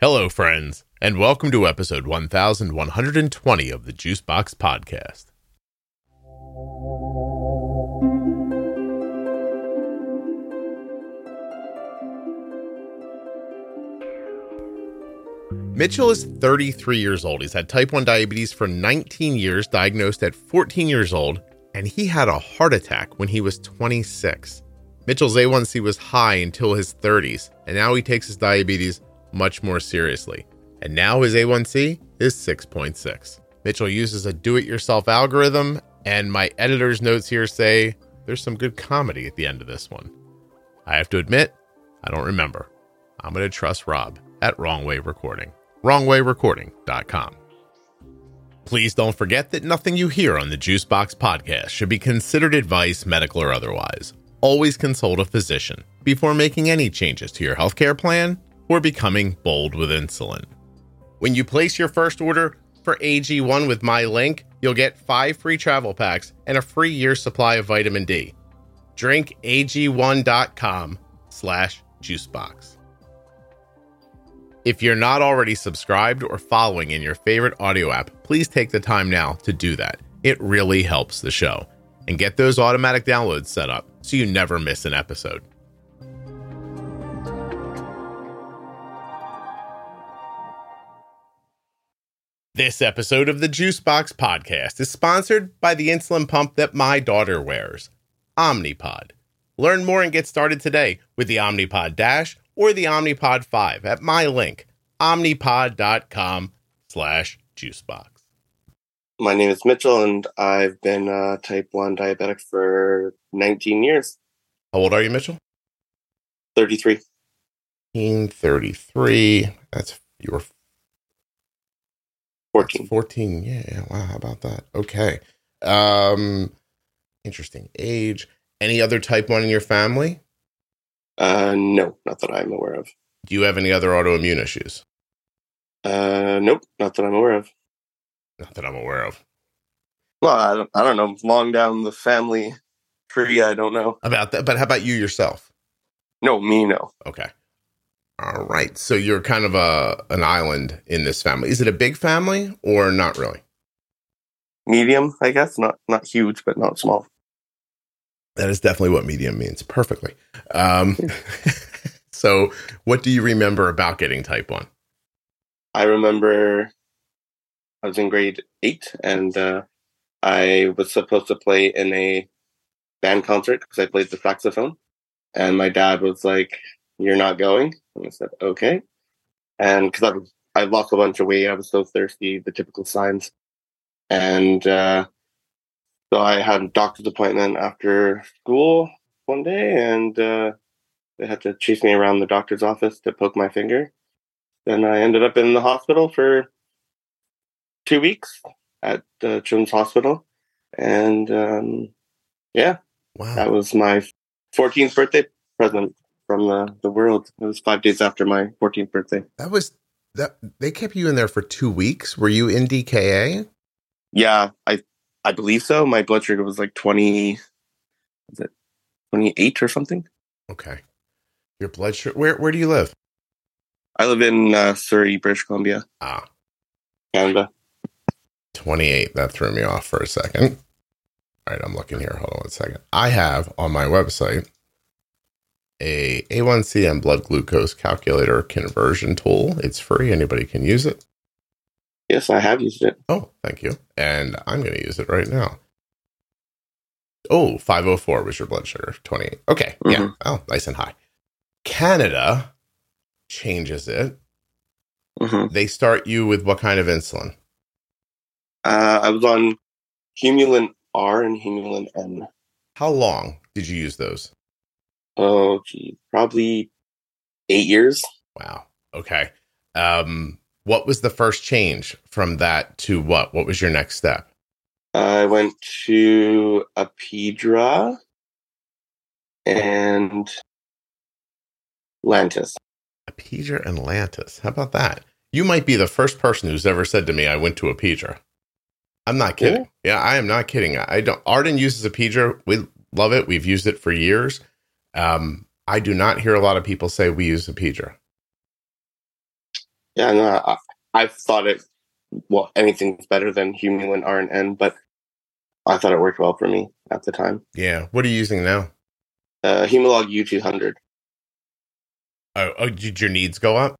Hello, friends, and welcome to episode 1120 of the Juicebox Podcast. Mitchell is 33 years old. He's had type 1 diabetes for 19 years, diagnosed at 14 years old, and he had a heart attack when he was 26. Mitchell's A1C was high until his 30s, and now he takes his diabetes much more seriously. And now his A1C is 6.6. Mitchell uses a do it yourself algorithm, and my editor's notes here say there's some good comedy at the end of this one. I have to admit, I don't remember. I'm going to trust Rob at Wrong Way Recording. WrongWayRecording.com. Please don't forget that nothing you hear on the Juicebox podcast should be considered advice, medical or otherwise. Always consult a physician before making any changes to your healthcare plan or becoming bold with insulin. When you place your first order for AG1 with my link, you'll get five free travel packs and a free year supply of vitamin D. Drinkag1.com slash juicebox. If you're not already subscribed or following in your favorite audio app, please take the time now to do that. It really helps the show. And get those automatic downloads set up so you never miss an episode. This episode of the Juicebox Podcast is sponsored by the insulin pump that my daughter wears, Omnipod. Learn more and get started today with the Omnipod Dash or the Omnipod 5 at my link, omnipod.com slash juicebox. My name is Mitchell, and I've been uh, type 1 diabetic for 19 years. How old are you, Mitchell? 33. 33. That's you were 14. 14. Yeah. Wow. How about that? Okay. Um, interesting age. Any other type 1 in your family? Uh, no, not that I'm aware of. Do you have any other autoimmune issues? Uh, nope, not that I'm aware of. Not that I'm aware of. Well, I don't, I don't know. Long down the family tree, I don't know. About that. But how about you yourself? No, me, no. Okay. All right. So you're kind of a an island in this family. Is it a big family or not really? Medium, I guess. Not not huge, but not small. That is definitely what medium means. Perfectly. Um, so, what do you remember about getting type 1? I remember I was in grade eight, and uh, I was supposed to play in a band concert because I played the saxophone. And my dad was like, "You're not going," and I said, "Okay." And because I I lost a bunch of weight, I was so thirsty, the typical signs. And uh, so I had a doctor's appointment after school one day, and uh, they had to chase me around the doctor's office to poke my finger. Then I ended up in the hospital for two weeks at uh, Children's Hospital, and um, yeah, Wow. that was my 14th birthday present from the, the world. It was five days after my 14th birthday. That was that they kept you in there for 2 weeks. Were you in DKA? Yeah, I I believe so. My blood sugar was like 20, was it 28 or something? Okay. Your blood sugar Where where do you live? I live in uh, Surrey, British Columbia, Ah, Canada. 28. That threw me off for a second. All right, I'm looking here. Hold on one second. I have on my website a A1C and blood glucose calculator conversion tool. It's free. Anybody can use it. Yes, I have used it. Oh, thank you. And I'm going to use it right now. Oh, 504 was your blood sugar. 28. Okay. Yeah. Mhm. Oh, nice and high. Canada changes it. hmm They start you with what kind of insulin? Uh, I was on Humulin R and Humulin N. How long did you use those? Oh, gee, probably eight years. Wow. Okay. Um, what was the first change from that to what? What was your next step? I went to Apidra and Lantus. Apidra and Lantus. How about that? You might be the first person who's ever said to me, I went to Apidra. I'm not kidding. Yeah, I am not kidding. I don't. Arden uses Apidra. We love it. We've used it for years. Um, I do not hear a lot of people say we use Apidra. Yeah, no, I, I thought it. Well, anything's better than Humulin R and N, but I thought it worked well for me at the time. Yeah. What are you using now? Uh, Humalog U200. Oh, oh, did your needs go up?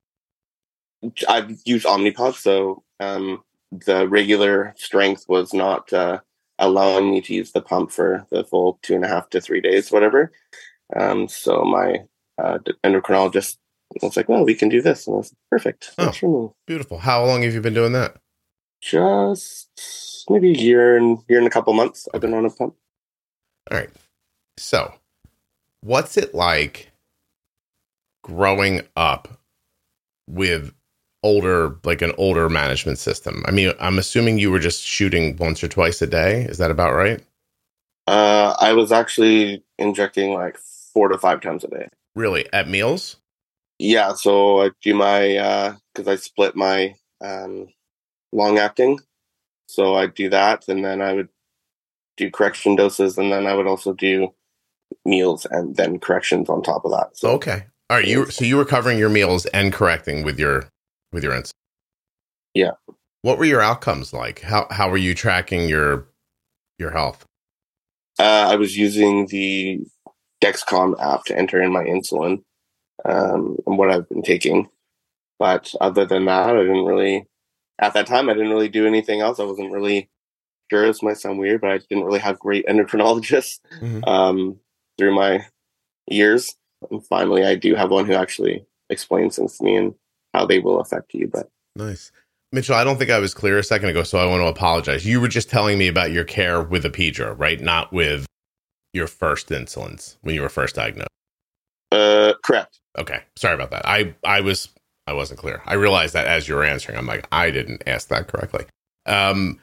I've used Omnipod, so um, the regular strength was not uh, allowing me to use the pump for the full two and a half to three days, whatever. Um, so my uh, endocrinologist was like, "Well, we can do this," and I was perfect. Oh. For me. Beautiful. How long have you been doing that? Just maybe a year and year and a couple months. I've been on a pump. All right. So, what's it like growing up with older, like an older management system? I mean, I'm assuming you were just shooting once or twice a day. Is that about right? Uh, I was actually injecting like four to five times a day. Really? At meals? Yeah, so I do my because I split my um, long acting, so I do that, and then I would do correction doses, and then I would also do meals and then corrections on top of that. So Okay. All right. You so you were covering your meals and correcting with your with your insulin. Yeah. What were your outcomes like? How how were you tracking your your health? uh, I was using the Dexcom app to enter in my insulin um, and what I've been taking, but other than that, I didn't really. At that time, I didn't really do anything else. I wasn't really sure. This might sound weird, but I didn't really have great endocrinologists. Mhm. um, through my years. And finally, I do have one who actually explains things to me and how they will affect you. But Nice. Mitchell, I don't think I was clear a second ago, so I want to apologize. You were just telling me about your care with a Apidra, right? Not with your first insulins when you were first diagnosed. uh, correct. Okay. Sorry about that. I I was I wasn't clear. I realized that as you were answering. I'm like, I didn't ask that correctly. Um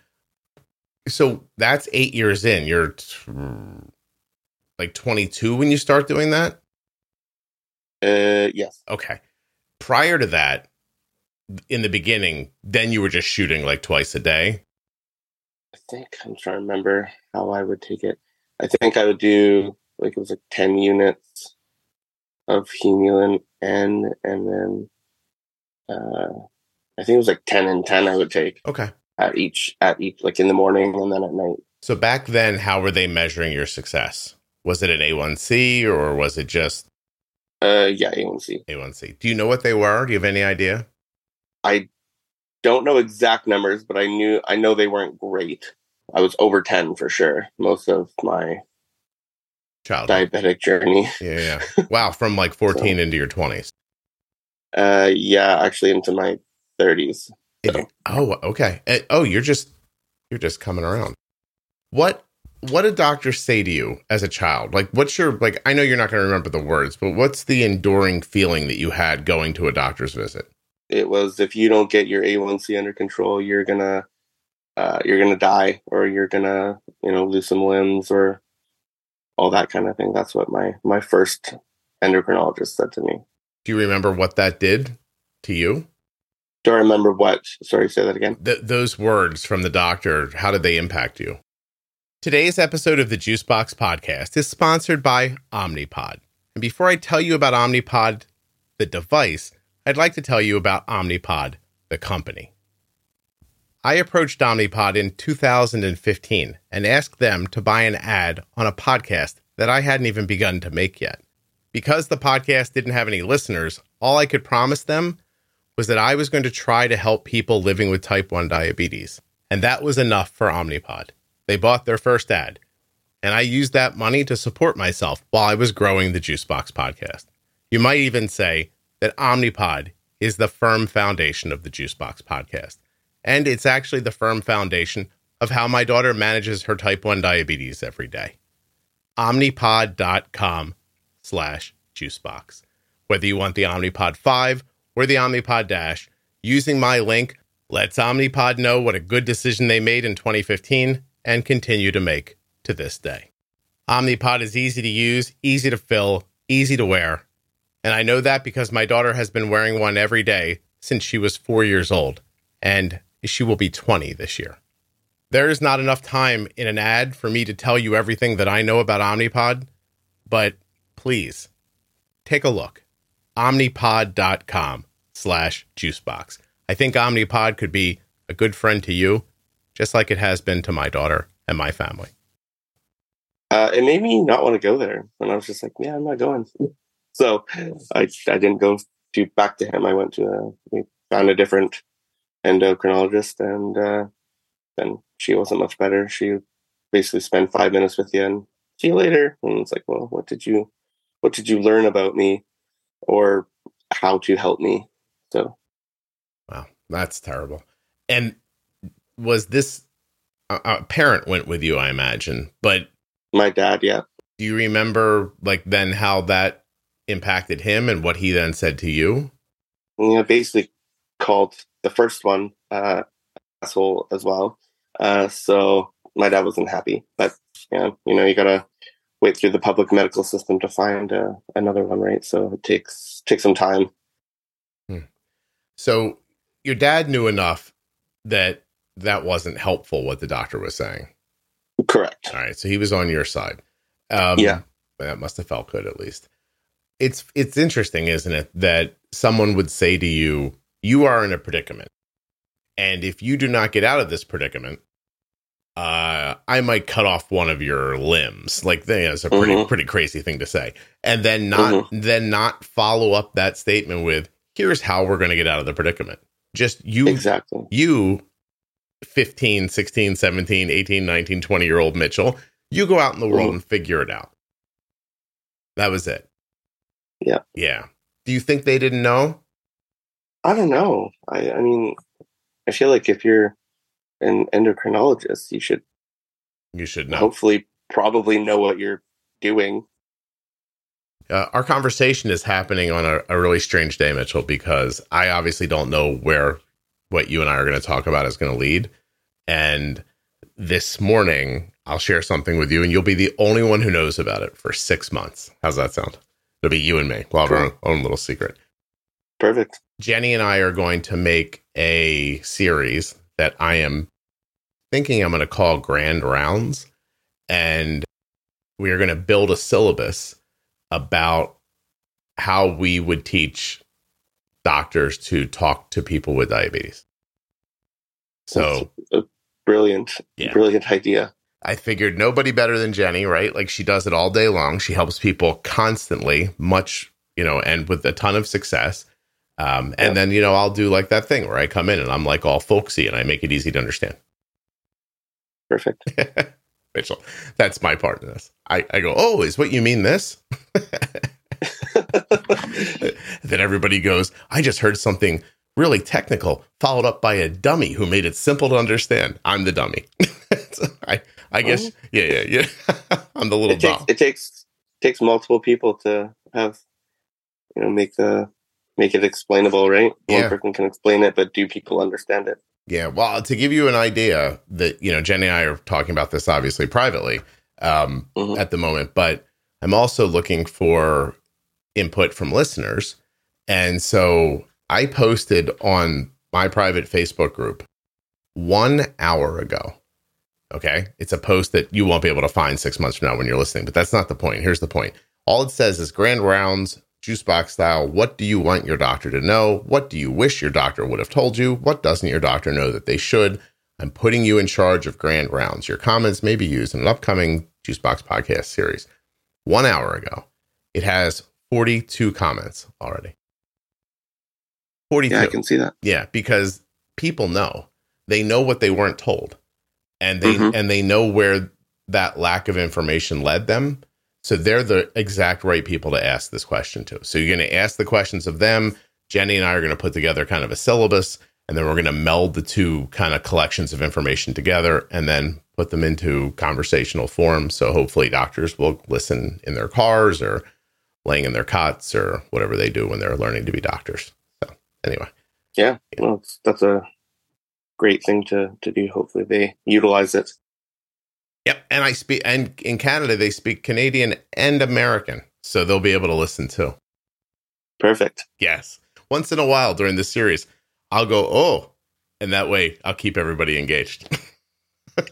so that's 8 years in. You're t- like 22 when you start doing that? Uh, yes. Okay. Prior to that, in the beginning, then you were just shooting like twice a day. I think I'm trying to remember how I would take it. I think I would do like it was like 10 units of Humulin N and then uh, I think it was like 10 and 10 I would take Okay. at each, at each, like in the morning and then at night. So back then, how were they measuring your success? Was it an A1C or was it just Uh, yeah, A1C. A1C? Do you know what they were? Do you have any idea? I don't know exact numbers, but I knew I know they weren't great. I was over ten for sure. Most of my Child. diabetic journey. Yeah, yeah. Wow, from like 14 into your 20s. Uh, yeah, actually into my thirties. So, Oh, okay. Eh, Oh, you're just you're just coming around. What what did doctors say to you as a child? Like what's your like I know you're not going to remember the words, but what's the enduring feeling that you had going to a doctor's visit? it was if you don't get your A1C under control, you're gonna uh, you're gonna die, or you're gonna you know lose some limbs, or all that kind of thing. That's what my my first endocrinologist said to me. Do you remember what that did to you? Do I remember what? Sorry, say that again. Th- those words from the doctor, how did they impact you? Today's episode of the Juicebox podcast is sponsored by Omnipod. And before I tell you about Omnipod, the device, I'd like to tell you about Omnipod, the company. I approached Omnipod in 2015 and asked them to buy an ad on a podcast that I hadn't even begun to make yet. Because the podcast didn't have any listeners, all I could promise them was that I was going to try to help people living with type 1 diabetes. And that was enough for Omnipod. They bought their first ad, and I used that money to support myself while I was growing the Juicebox podcast. You might even say that Omnipod is the firm foundation of the Juicebox podcast. And it's actually the firm foundation of how my daughter manages her type 1 diabetes every day. Omnipod.com slash juicebox. Whether you want the Omnipod 5 or the Omnipod Dash, using my link lets Omnipod know what a good decision they made in 2015 and continue to make to this day. Omnipod is easy to use, easy to fill, easy to wear. And I know that because my daughter has been wearing one every day since she was four years old, and she will be 20 this year. There is not enough time in an ad for me to tell you everything that I know about Omnipod, but please take a look. Omnipod.com slash juicebox. I think Omnipod could be a good friend to you, just like it has been to my daughter and my family. Uh, it made me not want to go there, and I was just like, "Yeah, I'm not going." So I I didn't go to back to him. I went to a, we found a different endocrinologist, and uh, then she wasn't much better. She basically spent five minutes with you and see you later. And it's like, well, what did you what did you learn about me, or how to help me? So, wow, that's terrible. And was this a, a parent went with you? I imagine, but my dad, yeah. Do you remember like then how that impacted him and what he then said to you? Yeah, basically called the first one uh, asshole as well. Uh, so my dad wasn't happy, but yeah, you know, you gotta wait through the public medical system to find uh, another one, right? So it takes takes some time. Hmm. So your dad knew enough that that wasn't helpful what the doctor was saying. Correct. All right, so he was on your side. Um, yeah, that must have felt good at least. It's it's interesting, isn't it, that someone would say to you, "You are in a predicament, and if you do not get out of this predicament, uh, I might cut off one of your limbs." Like that's a pretty mm-hmm. pretty crazy thing to say, and then not mm-hmm. then not follow up that statement with, "Here's how we're going to get out of the predicament." Just you exactly you 15, 16, 17, 18, 19, 20 year old Mitchell. You go out in the world mm-hmm. and figure it out. That was it. Yeah. Yeah. Do you think they didn't know? I don't know. I, I mean, I feel like if you're an endocrinologist, you should you should know. Hopefully, probably know what you're doing. Uh, our conversation is happening on a, a, really strange day, Mitchell, because I obviously don't know where what you and I are going to talk about is going to lead. And this morning, I'll share something with you, and you'll be the only one who knows about it for six months. How's that sound? It'll be you and me. We'll have cool. our own, own little secret. Perfect. Jenny and I are going to make a series that I am thinking I'm going to call Grand Rounds. And we are going to build a syllabus about how we would teach doctors to talk to people with diabetes. So brilliant, yeah. brilliant idea. I figured nobody better than Jenny, right? Like she does it all day long. She helps people constantly, much, you know, and with a ton of success. Um, and yeah. then, you know, I'll do like that thing where I come in and I'm like all folksy and I make it easy to understand. Perfect. Mitchell, that's my part in this. I, I go, oh, is what you mean this? then everybody goes, I just heard something really technical, followed up by a dummy who made it simple to understand. I'm the dummy. so I, I guess, oh. yeah, yeah, yeah. I'm the little it takes, it takes takes multiple people to have, you know, make the make it explainable, right? One yeah. person can explain it, but do people understand it? Yeah. Well, to give you an idea that, you know, Jenny and I are talking about this obviously privately um, mm-hmm. at the moment, but I'm also looking for input from listeners. And so I posted on my private Facebook group one hour ago. Okay. It's a post that you won't be able to find six months from now when you're listening, but that's not the point. Here's the point. All it says is grand rounds, Juicebox style. What do you want your doctor to know? What do you wish your doctor would have told you? What doesn't your doctor know that they should? I'm putting you in charge of grand rounds. Your comments may be used in an upcoming Juicebox podcast series. One hour ago, it has 42 comments already. 42. Yeah, I can see that. Yeah, because people know. They know what they weren't told. And they mm-hmm. and they know where that lack of information led them. So they're the exact right people to ask this question to. So you're going to ask the questions of them. Jenny and I are going to put together kind of a syllabus and then we're going to meld the two kind of collections of information together and then put them into conversational form so hopefully doctors will listen in their cars or laying in their cots or whatever they do when they're learning to be doctors. So anyway. Yeah. Well, that's a great thing to, to do. Hopefully they utilize it. Yep. And I speak, and in Canada, they speak Canadian and American. So they'll be able to listen too. Perfect. Yes. Once in a while during the series, I'll go, oh, and that way I'll keep everybody engaged.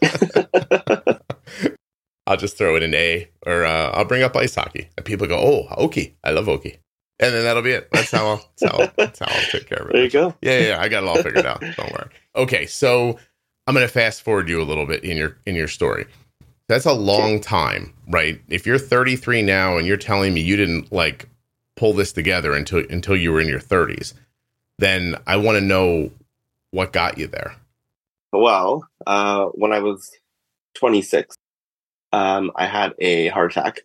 I'll just throw it in an A or uh, I'll bring up ice hockey. And people go, oh, Oki. I love Oki. and then that'll be it. That's how I'll, that's how, I'll, that's how I'll take care of it. There you go. Yeah, yeah, yeah, I got it all figured out. Don't worry. Okay, so I'm going to fast forward you a little bit in your in your story. That's a long time, right? If you're 33 now and you're telling me you didn't like pull this together until until you were in your 30s, then I want to know what got you there. Well, uh, when I was 26, um, I had a heart attack.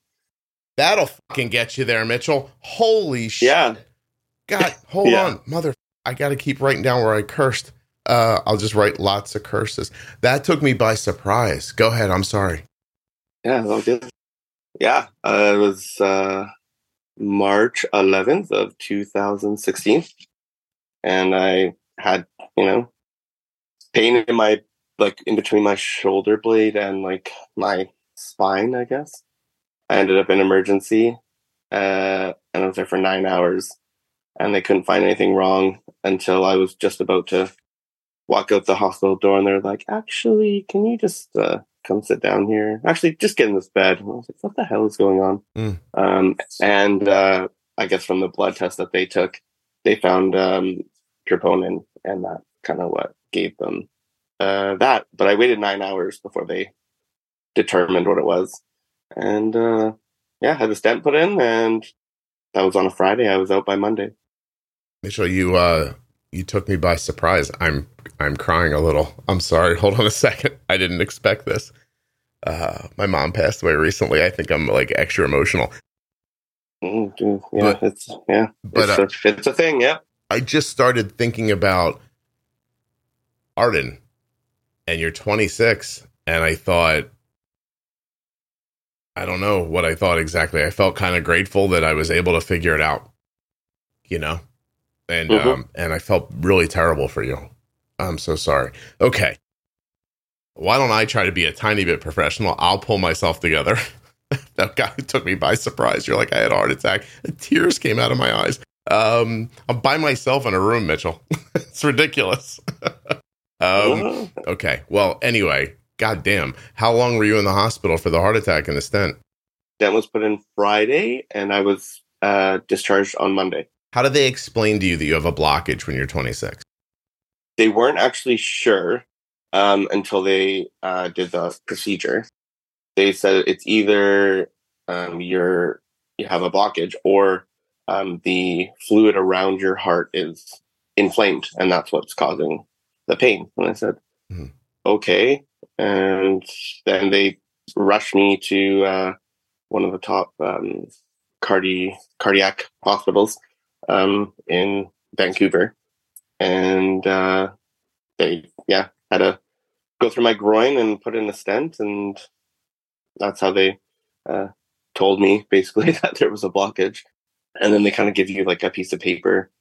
That'll fucking get you there, Mitchell. Holy shit. Yeah. God, hold Yeah. on, mother. I got to keep writing down where I cursed. Uh, I'll just write lots of curses. That took me by surprise. Go ahead. I'm sorry. Yeah, that was good. Yeah, uh, it was uh, March 11th of 2016, and I had you know pain in my like in between my shoulder blade and like my spine. I guess I ended up in emergency, uh, and I was there for nine hours, and they couldn't find anything wrong until I was just about to walk out the hospital door, and they're like, "Actually, can you just uh, come sit down here. Actually, just get in this bed. I was like, what the hell is going on? Mm. Um, and uh, I guess from the blood test that they took, they found um, troponin, and that kind of what gave them uh, that. But I waited nine hours before they determined what it was. And uh, yeah, had the stent put in, and that was on a Friday. I was out by Monday. Mitchell, you uh you took me by surprise. I'm I'm crying a little. I'm sorry. Hold on a second. I didn't expect this. Uh my mom passed away recently. I think I'm like extra emotional. Mm, dude, yeah, But- it's yeah, but, it's, a, it's a thing. Yeah. I just started thinking about Arden and you're 26 and I thought I don't know what I thought exactly. I felt kind of grateful that I was able to figure it out, you know? And Mhm. um and I felt really terrible for you. I'm so sorry. Okay. Why don't I try to be a tiny bit professional? I'll pull myself together. that guy took me by surprise. You're like I had a heart attack. Tears came out of my eyes. Um, I'm by myself in a room, Mitchell. it's ridiculous. um, okay. Well, anyway, goddamn. How long were you in the hospital for the heart attack and the stent? Stent was put in Friday, and I was uh, discharged on Monday. How do they explain to you that you have a blockage when you're 26? They weren't actually sure um, until they uh, did the procedure. They said it's either um, you're you have a blockage or um, the fluid around your heart is inflamed, and that's what's causing the pain. And I said, Mhm. okay. And then they rushed me to uh, one of the top um, cardi- cardiac hospitals um, in Vancouver. And uh, they, yeah, had to go through my groin and put in a stent. And that's how they uh, told me basically that there was a blockage. And then they kind of give you like a piece of paper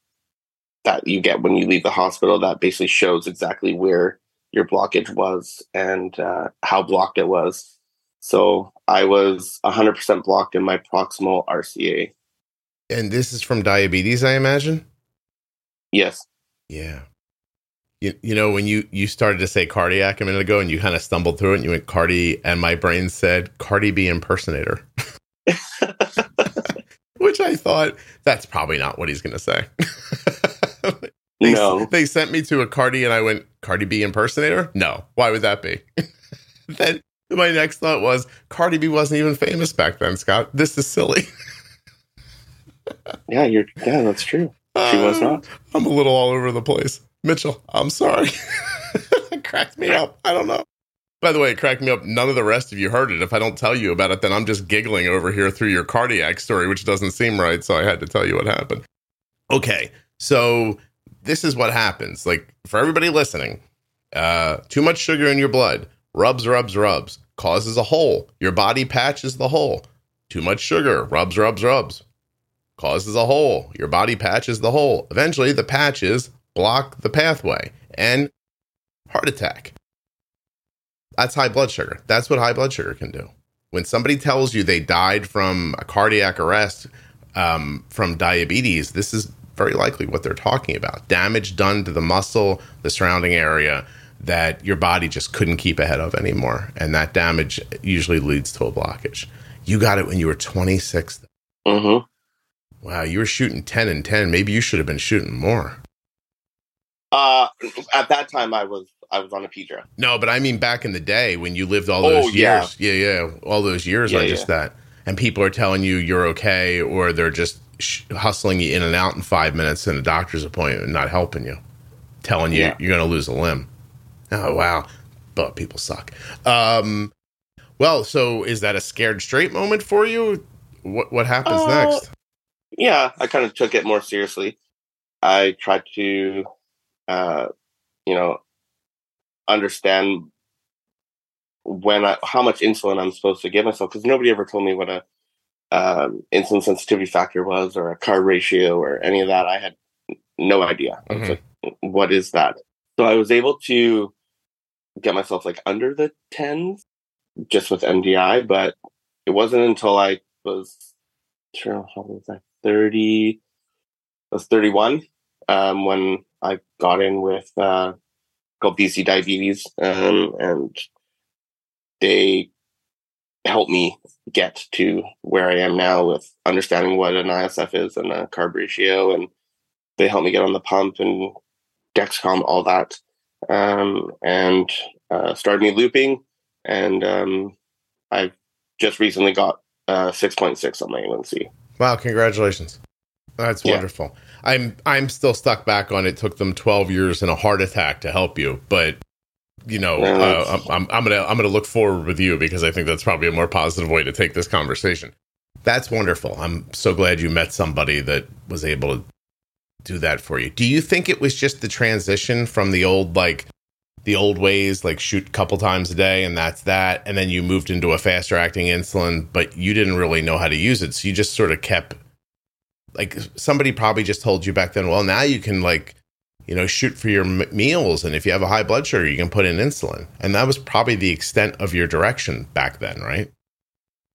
that you get when you leave the hospital that basically shows exactly where your blockage was and uh, how blocked it was. So I was 100% blocked in my proximal RCA. And this is from diabetes, I imagine? Yes. Yeah. You, you know, when you, you started to say cardiac a minute ago and you kind of stumbled through it and you went Cardi, and my brain said Cardi B impersonator, which I thought that's probably not what he's going to say. They, no. they sent me to a Cardi and I went, Cardi B impersonator? No. Why would that be? then my next thought was, Cardi B wasn't even famous back then, Scott. This is silly. Yeah, you're. Yeah, that's true. She was Uh, not. I'm a little all over the place. Mitchell, I'm sorry. it cracked me up. I don't know. By the way, it cracked me up. None of the rest of you heard it. If I don't tell you about it, then I'm just giggling over here through your cardiac story, which doesn't seem right. So I had to tell you what happened. Okay. So this is what happens. Like for everybody listening, uh, too much sugar in your blood, rubs, rubs, rubs, causes a hole. Your body patches the hole. Too much sugar, rubs, rubs, rubs, causes a hole. Your body patches the hole. Eventually, the patches block the pathway and heart attack. That's high blood sugar. That's what high blood sugar can do. When somebody tells you they died from a cardiac arrest um, from diabetes, this is very likely what they're talking about. Damage done to the muscle, the surrounding area that your body just couldn't keep ahead of anymore. And that damage usually leads to a blockage. You got it when you were 26. Mm-hmm. Wow, you were shooting 10 and 10. Maybe you should have been shooting more. Uh, at that time, I was I was on Apidra. No, but I mean back in the day when you lived all those Oh, years. Yeah. yeah, All those years Yeah, are just that. And people are telling you you're okay, or they're just sh- hustling you in and out in five minutes in a doctor's appointment and not helping you, telling you Yeah. you're going to lose a limb. Oh, wow. But people suck. Um, well, so is that a scared straight moment for you? What, what happens Uh, next? Yeah, I kind of took it more seriously. I tried to, uh, you know, understand when I how much insulin I'm supposed to give myself because nobody ever told me what a um, insulin sensitivity factor was or a carb ratio or any of that. I had no idea. Mhm. like, what is that? So I was able to get myself like under the tens just with MDI, but it wasn't until I was sure how old was I? 30 I was 31 um, when I got in with uh, called BC Diabetes, um, and they helped me get to where I am now with understanding what an ISF is and a carb ratio, and they helped me get on the pump and Dexcom, all that, um, and uh, started me looping, and um, I've just recently got uh, 6.6 on my A1C. Wow, congratulations. That's Yeah. wonderful. I'm I'm still stuck back on it took them 12 years and a heart attack to help you, but you know, uh, I'm, I'm I'm gonna I'm gonna look forward with you because I think that's probably a more positive way to take this conversation. That's wonderful. I'm so glad you met somebody that was able to do that for you. Do you think it was just the transition from the old like the old ways, like shoot a couple times a day and that's that, and then you moved into a faster acting insulin, but you didn't really know how to use it, so you just sort of kept like somebody probably just told you back then. Well, now you can like you know shoot for your m- meals, and if you have a high blood sugar, you can put in insulin, and that was probably the extent of your direction back then, right?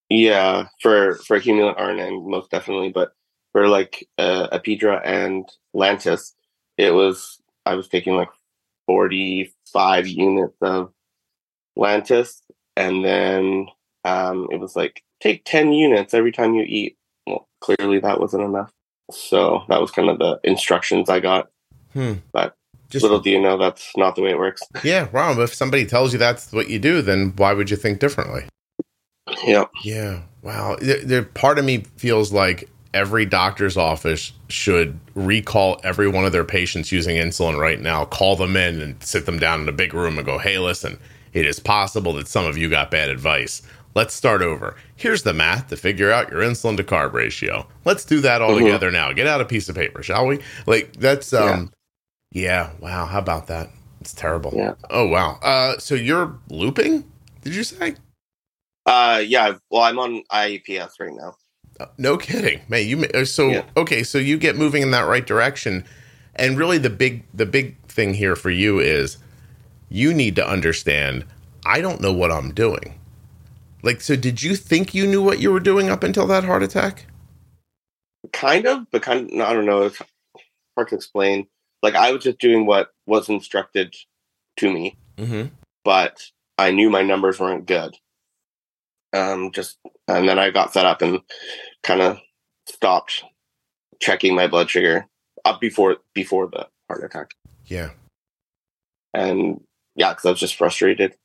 Yeah, for for Accumulant RNN, most definitely. But for like uh, Apidra and Lantus, it was I was taking like forty five units of Lantus, and then um, it was like take ten units every time you eat. Well, clearly that wasn't enough. So that was kind of the instructions I got. Hmm. But Just Little do you know that's not the way it works. yeah, wow. If somebody tells you that's what you do, then why would you think differently? Yeah. Yeah. Wow. There, there, part of me feels like every doctor's office should recall every one of their patients using insulin right now, call them in and sit them down in a big room and go, hey, listen, it is possible that some of you got bad advice. Let's start over. Here's the math to figure out your insulin to carb ratio. Let's do that all Mhm. together now. Get out a piece of paper, shall we? Like that's um yeah, wow, how about that? It's terrible. Yeah. Oh wow. Uh so you're looping? Did you say? Uh, yeah. Well, I'm on iAPS right now. Uh, No kidding, man. You so Yeah. okay. So you get moving in that right direction, and really the big the big thing here for you is you need to understand. I don't know what I'm doing. Like, so did you think you knew what you were doing up until that heart attack? kind of, but kind of, I don't know. It's hard to explain. Like I was just doing what was instructed to me, Mm-hmm. but I knew my numbers weren't good. Um, just and then I got fed up and kind of stopped checking my blood sugar up before before the heart attack, Yeah. and yeah, because I was just frustrated,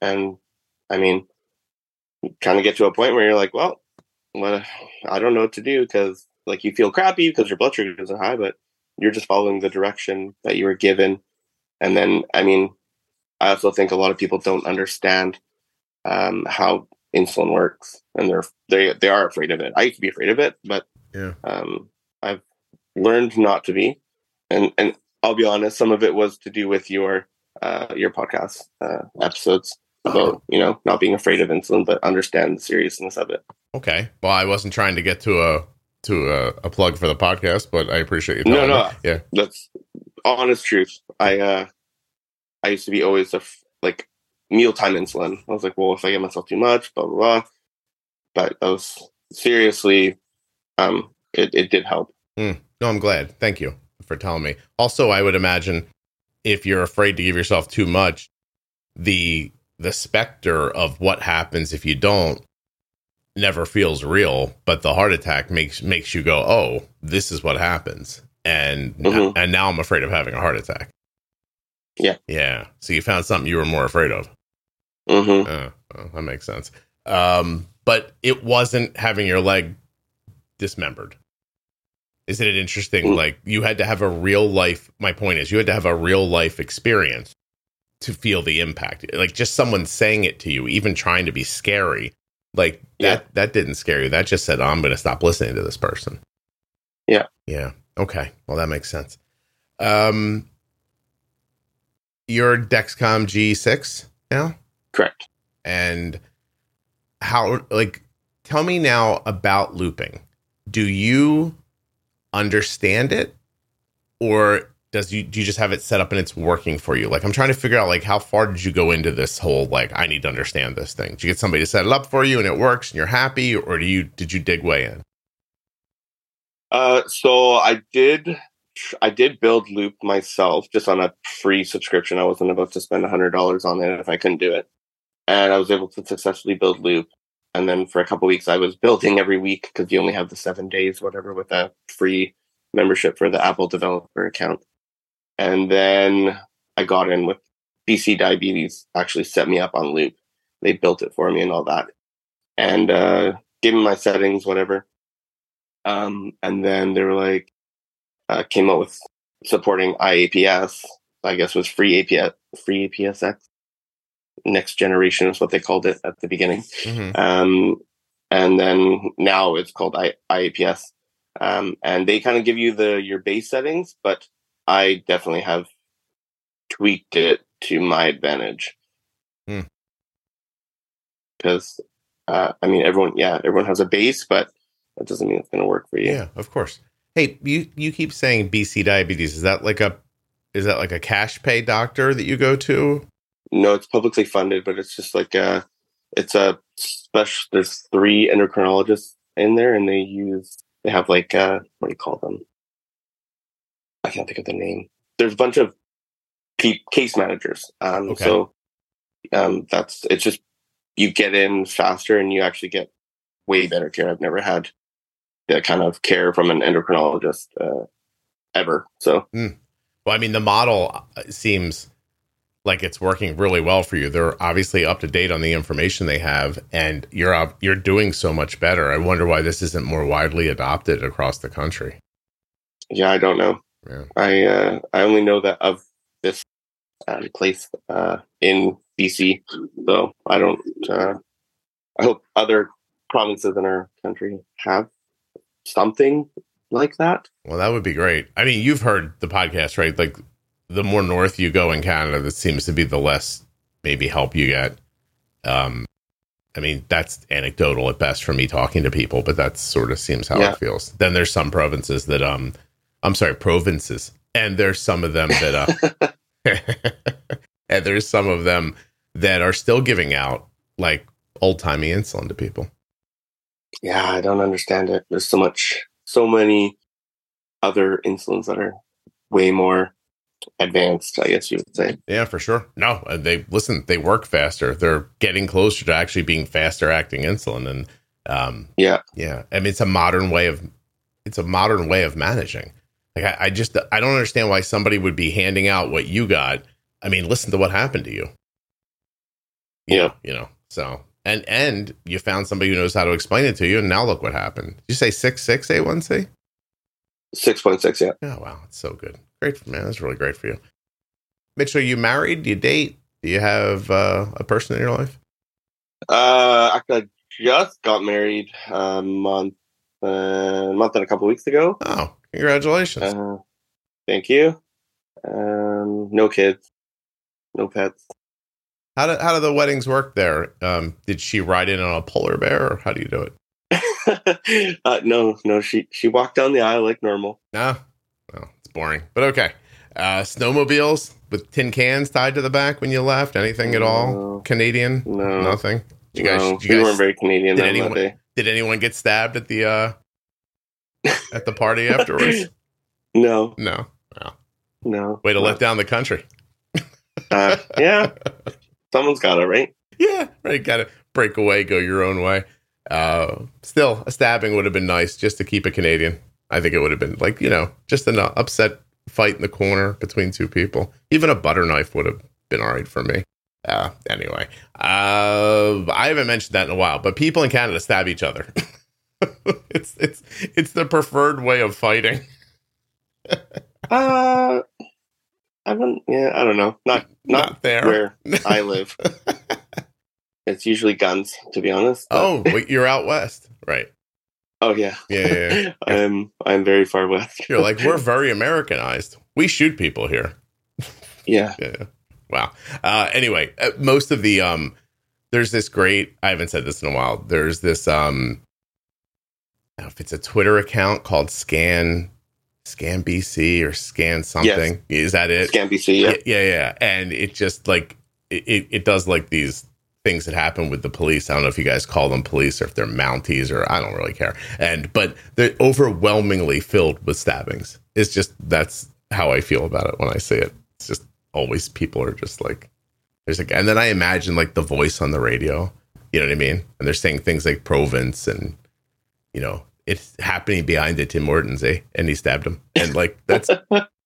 and I mean, kind of get to a point where you're like, well, what I don't know what to do because like you feel crappy because your blood sugar is high, but you're just following the direction that you were given. And then, I mean, I also think a lot of people don't understand um, how insulin works, and they're they they are afraid of it. I used to be afraid of it, but Yeah. um, I've learned not to be. And and I'll be honest, some of it was to do with your uh, your podcast uh, episodes about you know not being afraid of insulin, but understand the seriousness of it. Okay. Well, I wasn't trying to get to a to a, a plug for the podcast, but I appreciate you. No, no. me. Yeah. That's honest truth. I uh I used to be always a f- like mealtime insulin. I was like, well, if I get myself too much, blah blah blah. But that was seriously, um, it, it did help. No, I'm glad. Thank you for telling me. Also, I would imagine if you're afraid to give yourself too much, the the specter of what happens if you don't never feels real, but the heart attack makes makes you go, "Oh, this is what happens." And Mhm. and now I'm afraid of having a heart attack. Yeah. Yeah. So you found something you were more afraid of. Hmm Uh, oh, that makes sense. Um, but it wasn't having your leg dismembered. Isn't it interesting? Mm. Like you had to have a real life. My point is, you had to have a real life experience to feel the impact. Like just someone saying it to you, even trying to be scary, like that. Yeah. That didn't scare you. That just said, oh, "I'm going to stop listening to this person." Yeah. Yeah. Okay. Well, that makes sense. Um, you're Dexcom G6 now Correct. and how like tell me now about looping. Do you understand it or does you do you just have it set up and it's working for you? Like i'm trying to figure out like how far did you go into this whole like i need to understand this thing? Did you get somebody to set it up for you and it works and you're happy or do you did you dig way in? Uh, so I did, I did build Loop myself just on a free subscription. I wasn't about to spend a hundred dollars on it if I couldn't do it, and I was able to successfully build Loop. And then for a couple weeks, I was building every week because you only have the seven days, whatever, with a free membership for the Apple developer account. And then I got in with BC Diabetes. Actually, set me up on Loop. They built it for me and all that, and uh, gave me my settings, whatever. Um, and then they were like, uh, came out with supporting IAPS. I guess was free APS, FreeAPS X. Next generation is what they called it at the beginning. Um, and then now it's called I, IAPS. Um, and they kind of give you the your base settings, but I definitely have tweaked it to my advantage. Hmm. Because, uh, I mean, everyone, yeah, everyone has a base, but that doesn't mean it's going to work for you. yeah of course hey you you keep saying bc diabetes is that like a is that like a cash pay doctor that you go to No, it's publicly funded, but it's just like a, it's a special. There's three endocrinologists in there, and they use they have like uh what do you call them? I can't think of the name. There's a bunch of case managers. Um, Okay. so um, that's it's just you get in faster, and you actually get way better care. I've never had that kind of care from an endocrinologist uh, ever. So Well, I mean, the model uh, seems like it's working really well for you. They're obviously up to date on the information they have, and you're up, you're doing so much better. I wonder why this isn't more widely adopted across the country. yeah, I don't know. Yeah. I uh, I only know that of this um, place uh, in BC, so I don't. Uh, I hope other provinces in our country have something like that. Well, that would be great. I mean, you've heard the podcast, right? Like, the more north you go in Canada, that seems to be the less maybe help you get. Um, I mean, that's anecdotal at best for me talking to people, but that sort of seems how Yeah. it feels. Then there's some provinces that, um, I'm sorry, provinces, and there's some of them that, uh, and there's some of them that are still giving out like old timey insulin to people. Yeah, I don't understand it. There's so much, so many other insulins that are way more advanced. I guess you would say. Yeah, for sure. No, uh, they listen. They work faster. They're getting closer to actually being faster acting insulin, and um, Yeah, yeah, I mean it's a modern way of it's a modern way of managing. Like I, I just I don't understand why somebody would be handing out what you got. I mean, listen to what happened to you. You Yeah. know, you know. So and and you found somebody who knows how to explain it to you, and now look what happened. Did you say six six A one C? six point six. Yeah. Oh wow, it's so good. Great, man. That's really great for you. Mitchell, you married? Do you date? Do you have uh, a person in your life? Uh, I just got married a month, uh, month and a couple weeks ago. Oh, congratulations. Uh, thank you. Um, no kids, no pets. how do how do the weddings work there? Um, did she ride in on a polar bear, or how do you do it? uh, no, no. She she walked down the aisle like normal. No, well, it's boring, but okay. Uh, snowmobiles with tin cans tied to the back when you left. Anything at all? No. Canadian? No, Nothing. Did you guys? no. you we guys- weren't very Canadian did on anyone- day. did anyone get stabbed at the uh, at the party afterwards? No, No. no. No. Way to no. let down the country. Uh, yeah, someone's got it right. Yeah, right. Got to break away, go your own way. Uh, still, a stabbing would have been nice just to keep a Canadian. I think it would have been like you know just an upset fight in the corner between two people. Even a butter knife would have been all right for me. Uh, anyway, uh, I haven't mentioned that in a while, but people in Canada stab each other. it's it's it's the preferred way of fighting. uh, I wouldn't. Yeah, I don't know. Not not, Not there. where I live. it's usually guns, to be honest. but- Oh, you're out west, right? Oh yeah. Yeah, yeah, yeah. I'm I'm very far west. You're like we're very Americanized. We shoot people here. Yeah. Yeah. Wow. Uh, anyway, uh, most of the um, there's this great. I haven't said this in a while. There's this um, I don't know if it's a Twitter account called Scan Scan BC or Scan something. Is that it? Scam BC. Yeah. yeah, yeah, yeah. And it just like it, it does like these things that happen with the police. I don't know if you guys call them police or if they're Mounties or I don't really care. And but they're overwhelmingly filled with stabbings. It's just that's how I feel about it when I see it. It's just always people are just like there's like and then I imagine like the voice on the radio. You know what I mean? And they're saying things like Provence and you know, it's happening behind it Tim Hortons, eh? And he stabbed him. And like that's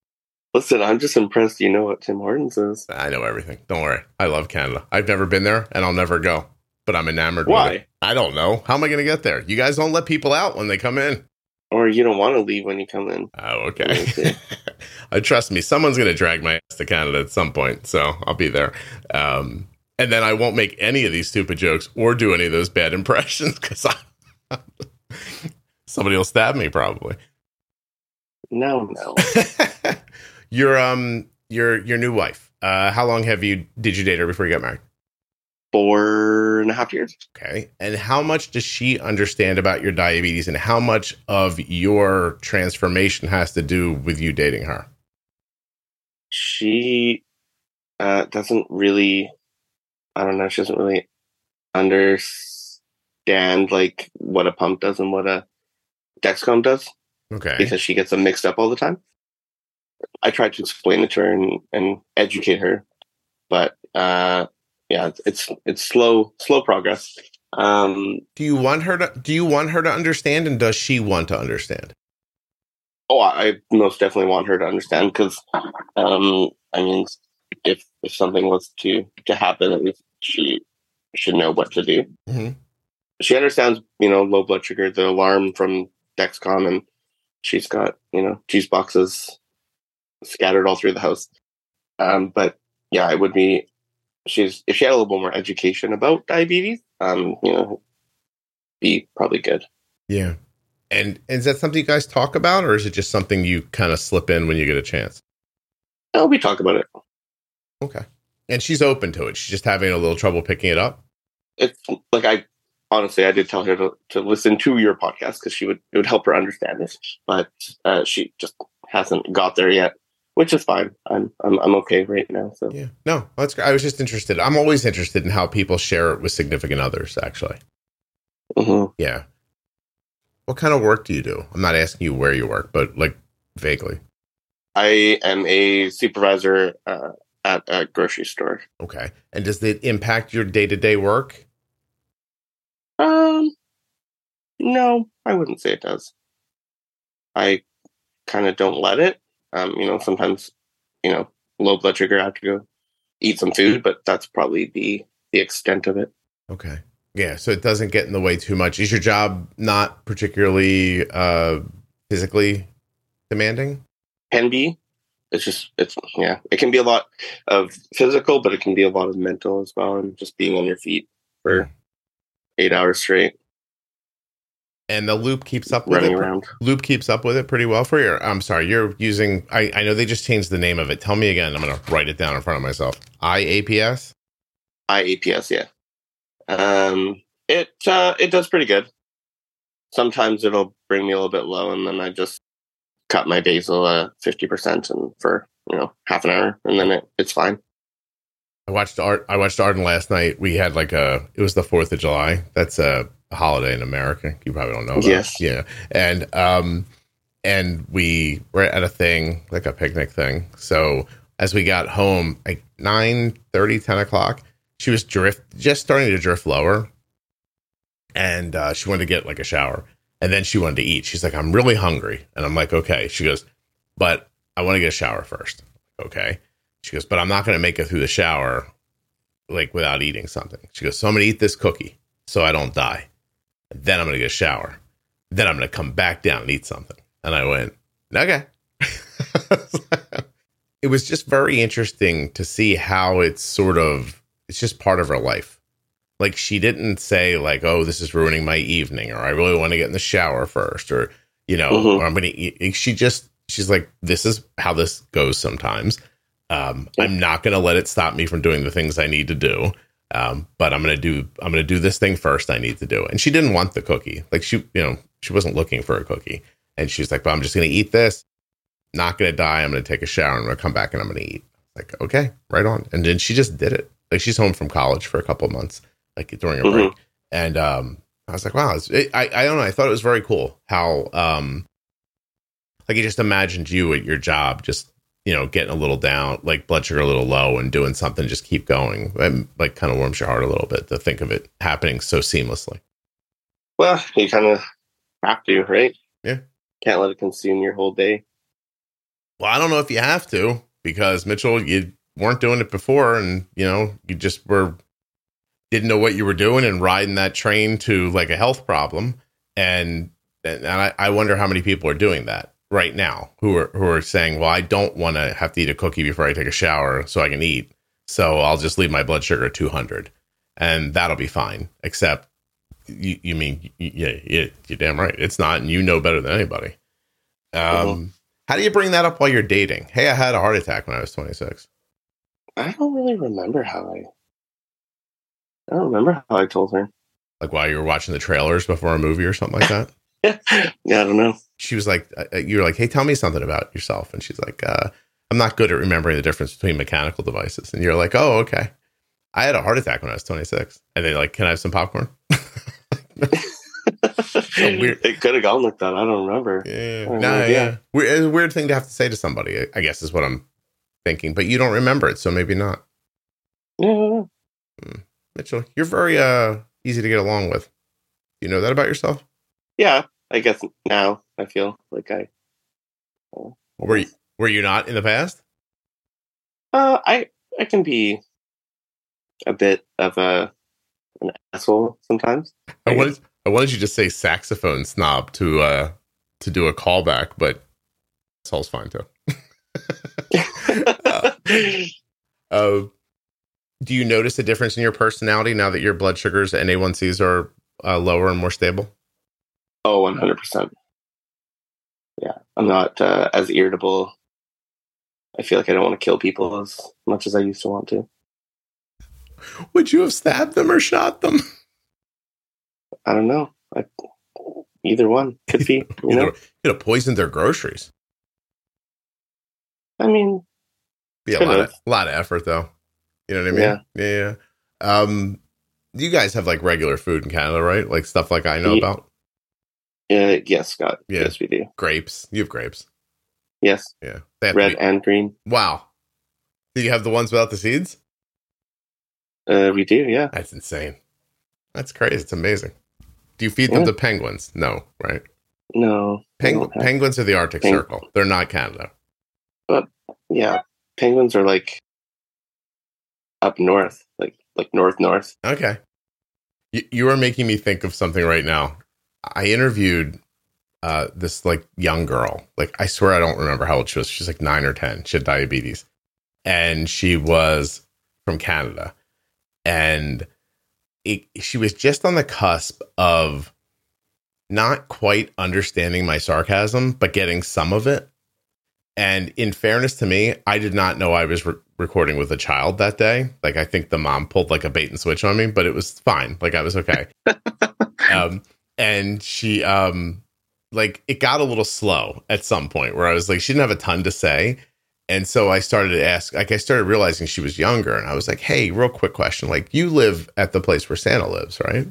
Listen, I'm just impressed. You know what Tim Hortons is? I know everything. Don't worry. I love Canada. I've never been there and I'll never go. But I'm enamored with Why? it. I don't know. How am I going to get there? You guys don't let people out when they come in. Or you don't want to leave when you come in? Oh, okay. Okay. uh, trust me, someone's going to drag my ass to Canada at some point. So I'll be there. Um, and then I won't make any of these stupid jokes or do any of those bad impressions because somebody will stab me probably. No, no. Your um your your new wife. Uh, how long have you did you date her before you got married? Four and a half years. Okay. And how much does she understand about your diabetes and how much of your transformation has to do with you dating her? She uh, doesn't really. I don't know. She doesn't really understand like what a pump does and what a Dexcom does Okay. because she gets them mixed up all the time. I tried to explain it to her and, and educate her, but uh, yeah, it's, it's slow slow progress. Um, Do you want her to do you want her to understand and does she want to understand? oh, I most definitely want her to understand because, um, I mean, if if something was to to happen, at least she should know what to do. Mhm. She understands, you know, low blood sugar, the alarm from Dexcom, and she's got you know juice boxes scattered all through the house. Um, but yeah, it would be she's if she had a little more education about diabetes, um, you know, be probably good. Yeah. And, and is that something you guys talk about or is it just something you kind of slip in when you get a chance? No, we talk about it. Okay. And she's open to it. She's just having a little trouble picking it up. it's like I honestly I did tell her to, to listen to your podcast because she would it would help her understand this, but uh, she just hasn't got there yet, which is fine. I'm I'm I'm okay right now. So Yeah. No, that's. I was just interested. I'm always interested in how people share it with significant others, actually. Mhm. Yeah. What kind of work do you do? I'm not asking you where you work, but like vaguely. I am a supervisor uh, at a grocery store. Okay. And does it impact your day to day work? Um, no, I wouldn't say it does. I kind of don't let it. Um, you know, sometimes, you know, low blood sugar, I have to go eat some food, but that's probably the the extent of it. Okay. Yeah. So it doesn't get in the way too much. Is your job not particularly uh, physically demanding? Can be. It's just it's yeah. It can be a lot of physical, but it can be a lot of mental as well, and just being on your feet for eight hours straight, And the loop keeps up with running it. around. Loop keeps up with it pretty well for you. I'm sorry, you're using. I, I know they just changed the name of it. Tell me again. I'm going to write it down in front of myself. iAPS. iAPS, yeah. Um, it uh, it does pretty good. Sometimes it'll bring me a little bit low, and then I just cut my basal uh fifty percent, and for you know half an hour, and then it, it's fine. I watched art. I watched Arden last night. We had like a. It was the Fourth of July. That's a holiday in America. You probably don't know. That. Yes. Yeah. And um, and we were at a thing like a picnic thing. So as we got home, like 9, 30, 10 o'clock, she was drift just starting to drift lower. and uh, she wanted to get like a shower, and then she wanted to eat. She's like, I'm really hungry, and I'm like, okay. She goes, but I want to get a shower first. Okay. She goes, but I'm not going to make it through the shower like without eating something. She goes, so I'm going to eat this cookie so I don't die. Then I'm going to get a shower. Then I'm going to come back down and eat something. And I went, okay. it was just very interesting to see how it's sort of, it's just part of her life. Like she didn't say like, oh, this is ruining my evening, or I really want to get in the shower first, or you know, Mhm. or I'm going to eat. She just, she's like, this is how this goes sometimes. Um, I'm not going to let it stop me from doing the things I need to do. Um, but I'm going to do, I'm to do this thing first I need to do. And she didn't want the cookie. Like she, you know, she wasn't looking for a cookie. And she's like, but I'm just going to eat this. Not going to die. I'm going to take a shower. I'm to come back and I'm going to eat. Like, okay, right on. And then she just did it. Like she's home from college for a couple of months, like during a Mhm. break. And, um, I was like, wow, it, I, I don't know. I thought it was very cool how, um, like you just imagined you at your job, just you know, getting a little down, like blood sugar a little low, and doing something, just keep going. And like kind of warms your heart a little bit to think of it happening so seamlessly. Well, you kind of have to, right? Yeah. Can't let it consume your whole day. Well, I don't know if you have to because Mitchell, you weren't doing it before, and you know, you just were didn't know what you were doing and riding that train to like a health problem, and and I, I wonder how many people are doing that right now who are who are saying, well, I don't want to have to eat a cookie before I take a shower so I can eat, so I'll just leave my blood sugar at two hundred, and that'll be fine. Except you, you mean yeah, yeah, you're damn right, it's not, and you know better than anybody. Um. Mhm. How do you bring that up while you're dating? Hey, I had a heart attack when I was 26. I don't really remember how I. I don't remember how I told her. Like while you were watching the trailers before a movie or something like that. Yeah, I don't know. she was like, uh, you were like, hey, tell me something about yourself. And she's like, uh, I'm not good at remembering the difference between mechanical devices. And you're like, oh, okay. I had a heart attack when I was 26. And they're like, can I have some popcorn? weird. It could have gone like that. I don't remember. Yeah. Oh, No, yeah. yeah. It's a weird thing to have to say to somebody, I guess is what I'm thinking. But you don't remember it. So maybe not. Yeah. Mitchell, you're very uh, easy to get along with. You know that about yourself? Yeah, I guess now I feel like I. Were you, were you not in the past? Uh, I I can be a bit of a an asshole sometimes. I wanted I wanted you to say saxophone snob to uh to do a callback, but Saul's fine too. Uh, do you notice a difference in your personality now that your blood sugars and A1Cs are uh, lower and more stable? Oh, one hundred percent. Yeah, I'm not uh, as irritable. I feel like I don't want to kill people as much as I used to want to. Would you have stabbed them or shot them? I don't know. I, either one could be. You know, could have poisoned their groceries. I mean, Be a lot of a lot of effort though. You know what I mean? Yeah. Yeah. yeah. Um, you guys have like regular food in Canada, right? Like stuff like I know Ye- about uh, yes, Scott. Yeah. Yes, we do. grapes. You have grapes. Yes, Yeah. Red be- and green. wow. Do you have the ones without the seeds? Uh, we do. Yeah. That's insane. That's crazy. It's amazing. Do you feed them to penguins? No, right? No. we Pengu- don't have- penguins are the Arctic Peng- Circle. They're not Canada. But yeah, penguins are like up north, like like north north. Okay. You, you are making me think of something right now. I interviewed uh, this like young girl. Like I swear I don't remember how old she was. She's like nine or ten. She had diabetes, and she was from Canada, and it, she was just on the cusp of not quite understanding my sarcasm, but getting some of it. And in fairness to me, I did not know I was re- recording with a child that day. Like I think the mom pulled like a bait and switch on me, but it was fine. Like I was okay. um, and she um, like it got a little slow at some point where I was like, she didn't have a ton to say. And so I started to ask, like, I started realizing she was younger, and I was like, "Hey, real quick question. Like, you live at the place where Santa lives, right?"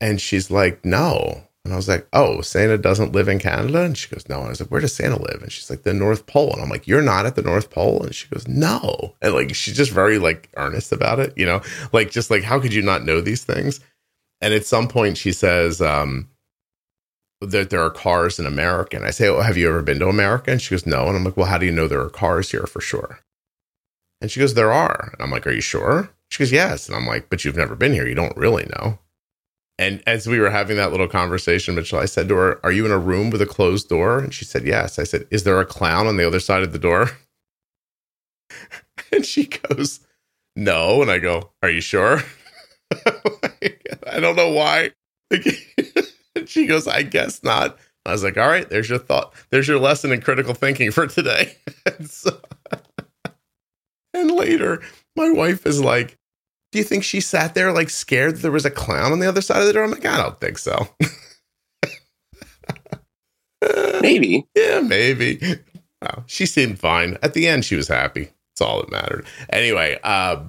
And she's like, "No." And I was like, "Oh, Santa doesn't live in Canada?" And she goes, "No." And I was like, "Where does Santa live?" And she's like, "The North Pole." And I'm like, "You're not at the North Pole?" And she goes, "No." And like, she's just very like earnest about it, you know, like just like how could you not know these things? And at some point, she says um, that there are cars in America. And I say, Oh, have you ever been to America? And she goes, No. And I'm like, Well, how do you know there are cars here for sure? And she goes, There are. And I'm like, Are you sure? She goes, Yes. And I'm like, But you've never been here. You don't really know. And as we were having that little conversation, Mitchell, I said to her, Are you in a room with a closed door? And she said, Yes. I said, Is there a clown on the other side of the door? and she goes, No. And I go, Are you sure? I don't know why. she goes, I guess not. I was like, All right, there's your thought. There's your lesson in critical thinking for today. and, so, and later, my wife is like, do you think she sat there like scared that there was a clown on the other side of the door? I'm like, I don't think so. Maybe. Yeah, maybe. Well, she seemed fine. At the end, she was happy. That's all that mattered. Anyway, uh,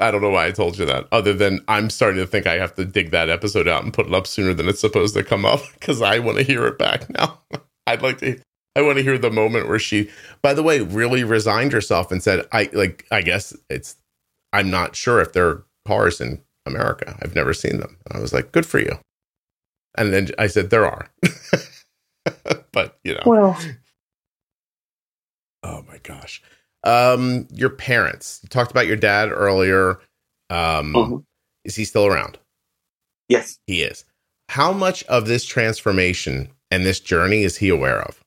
I don't know why I told you that, other than I'm starting to think I have to dig that episode out and put it up sooner than it's supposed to come up because I want to hear it back now. I'd like to. I want to hear the moment where she, by the way, really resigned herself and said, "I like. I guess it's. I'm not sure if there are cars in America. I've never seen them." And I was like, "Good for you." And then I said, "There are." but you know Well, oh my gosh um your parents you talked about your dad earlier um Mhm. is he still around yes. he is how much of this transformation and this journey is he aware of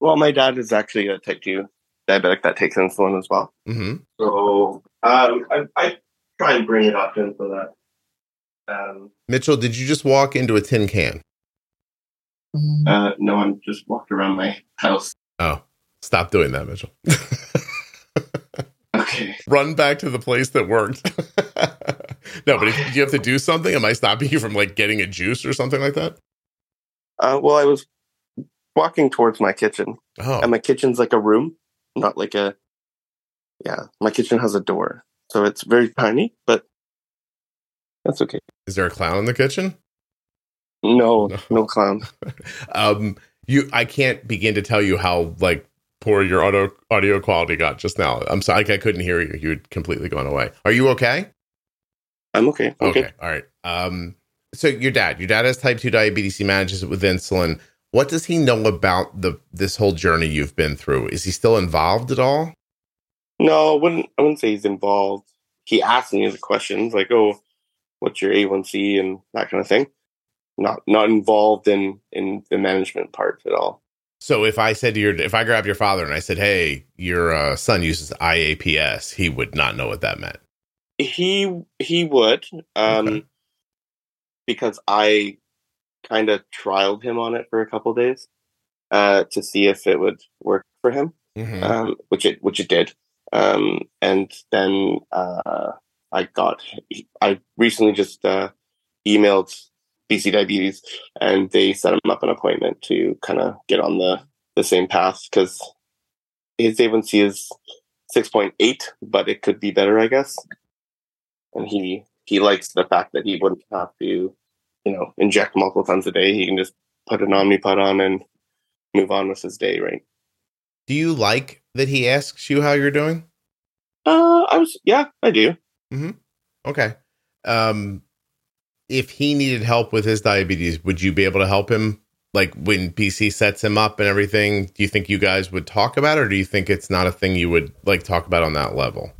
Well, my dad is actually a type 2 diabetic that takes insulin as well. mm-hmm. So um, I, I try and bring it up to him so that. Um, mitchell did you just walk into a tin can uh, no, I'm just walked around my house. oh stop doing that mitchell. run back to the place that worked no but if you have to do something am i stopping you from like getting a juice or something like that Uh, well, I was walking towards my kitchen, oh and my kitchen's like a room, not like a. Yeah, my kitchen has a door, so it's very tiny, but that's okay. is there a clown in the kitchen No, No. no clown. um you i can't begin to tell you how like poor your audio audio quality got just now i'm sorry i couldn't hear you you had completely gone away are you okay I'm okay. I'm okay good. all right um so your dad your dad has type 2 diabetes he manages it with insulin what does he know about the this whole journey you've been through is he still involved at all No, I wouldn't. I wouldn't say he's involved. He asked me the questions like, "Oh, what's your A1C?" and that kind of thing. Not not involved in in the management part at all. So if i said to your if i grabbed your father and i said hey your uh, son uses iAPS he would not know what that meant He he would, um, Okay. because I kind of trialed him on it for a couple days uh, to see if it would work for him, Mhm. um, which it which it did. Um, and then uh, I got I recently just uh, emailed BC Diabetes, and they set him up an appointment to kind of get on the the same path because his A1C is six point eight, but it could be better, I guess. And he he likes the fact that he wouldn't have to, you know, inject multiple times a day. He can just put an Omnipod on and move on with his day, right? do you like that he asks you how you're doing Uh, I was yeah, I do. Mm-hmm. Okay. Um, if he needed help with his diabetes, would you be able to help him? Like when BC sets him up and everything, do you think you guys would talk about it, or do you think it's not a thing you would like talk about on that level?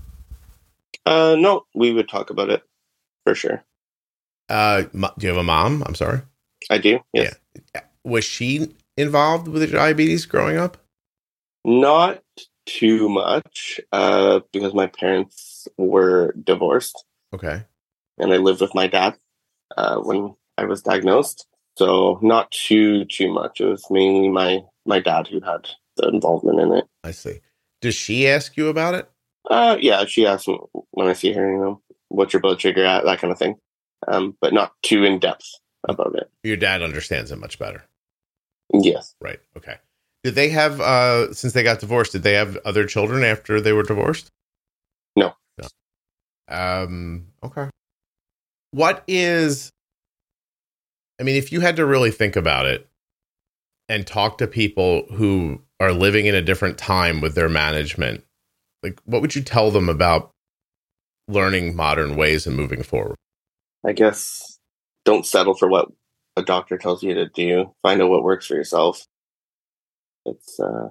Uh, no, we would talk about it for sure. Uh, do you have a mom? I'm sorry. I do. Yes. Was she involved with diabetes growing up? Not too much, uh, because my parents were divorced Okay. and I lived with my dad uh, when I was diagnosed. So not too too much. It was mainly my my dad who had the involvement in it. I see. Does she ask you about it? Uh, yeah, she asked me when I see her, you know, what's your blood sugar at, that kind of thing. Um, but not too in depth about it. Your dad understands it much better. Yes. Right. Okay. Did they have uh since they got divorced, did they have other children after they were divorced? No. No. Um okay. What is I mean, if you had to really think about it and talk to people who are living in a different time with their management, like what would you tell them about learning modern ways and moving forward? I guess don't settle for what a doctor tells you to do. Find out what works for yourself. It's uh,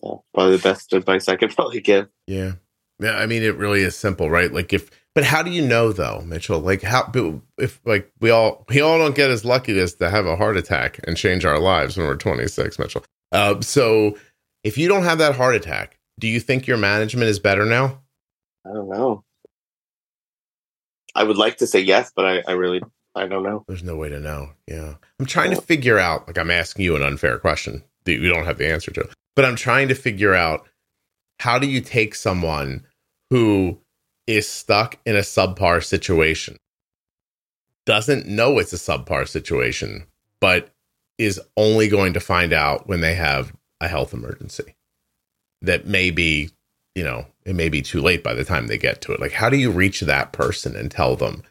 yeah, probably the best advice I could probably give. Yeah. Yeah, I mean, it really is simple, right? Like if, but how do you know though, Mitchell? Like how, if like we all, we all don't get as lucky as to have a heart attack and change our lives when we're 26, Mitchell. Uh, so if you don't have that heart attack, do you think your management is better now? I don't know. I would like to say yes, but I, I really, I don't know. There's no way to know. Yeah. I'm trying to figure out, like, I'm asking you an unfair question that you don't have the answer to, but I'm trying to figure out how do you take someone who is stuck in a subpar situation, doesn't know it's a subpar situation, but is only going to find out when they have a health emergency that may be, you know, it may be too late by the time they get to it. Like, how do you reach that person and tell them,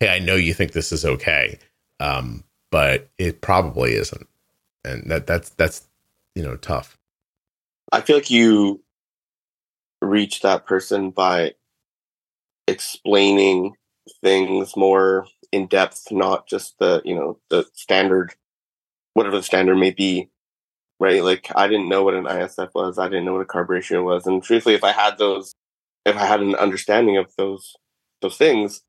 hey, I know you think this is okay, um, but it probably isn't, and that that's that's you know tough. I feel like you reach that person by explaining things more in depth, not just the you know the standard, whatever the standard may be, right? Like I didn't know what an ISF was, I didn't know what a carb ratio was, and truthfully, if I had those, if I had an understanding of those those things,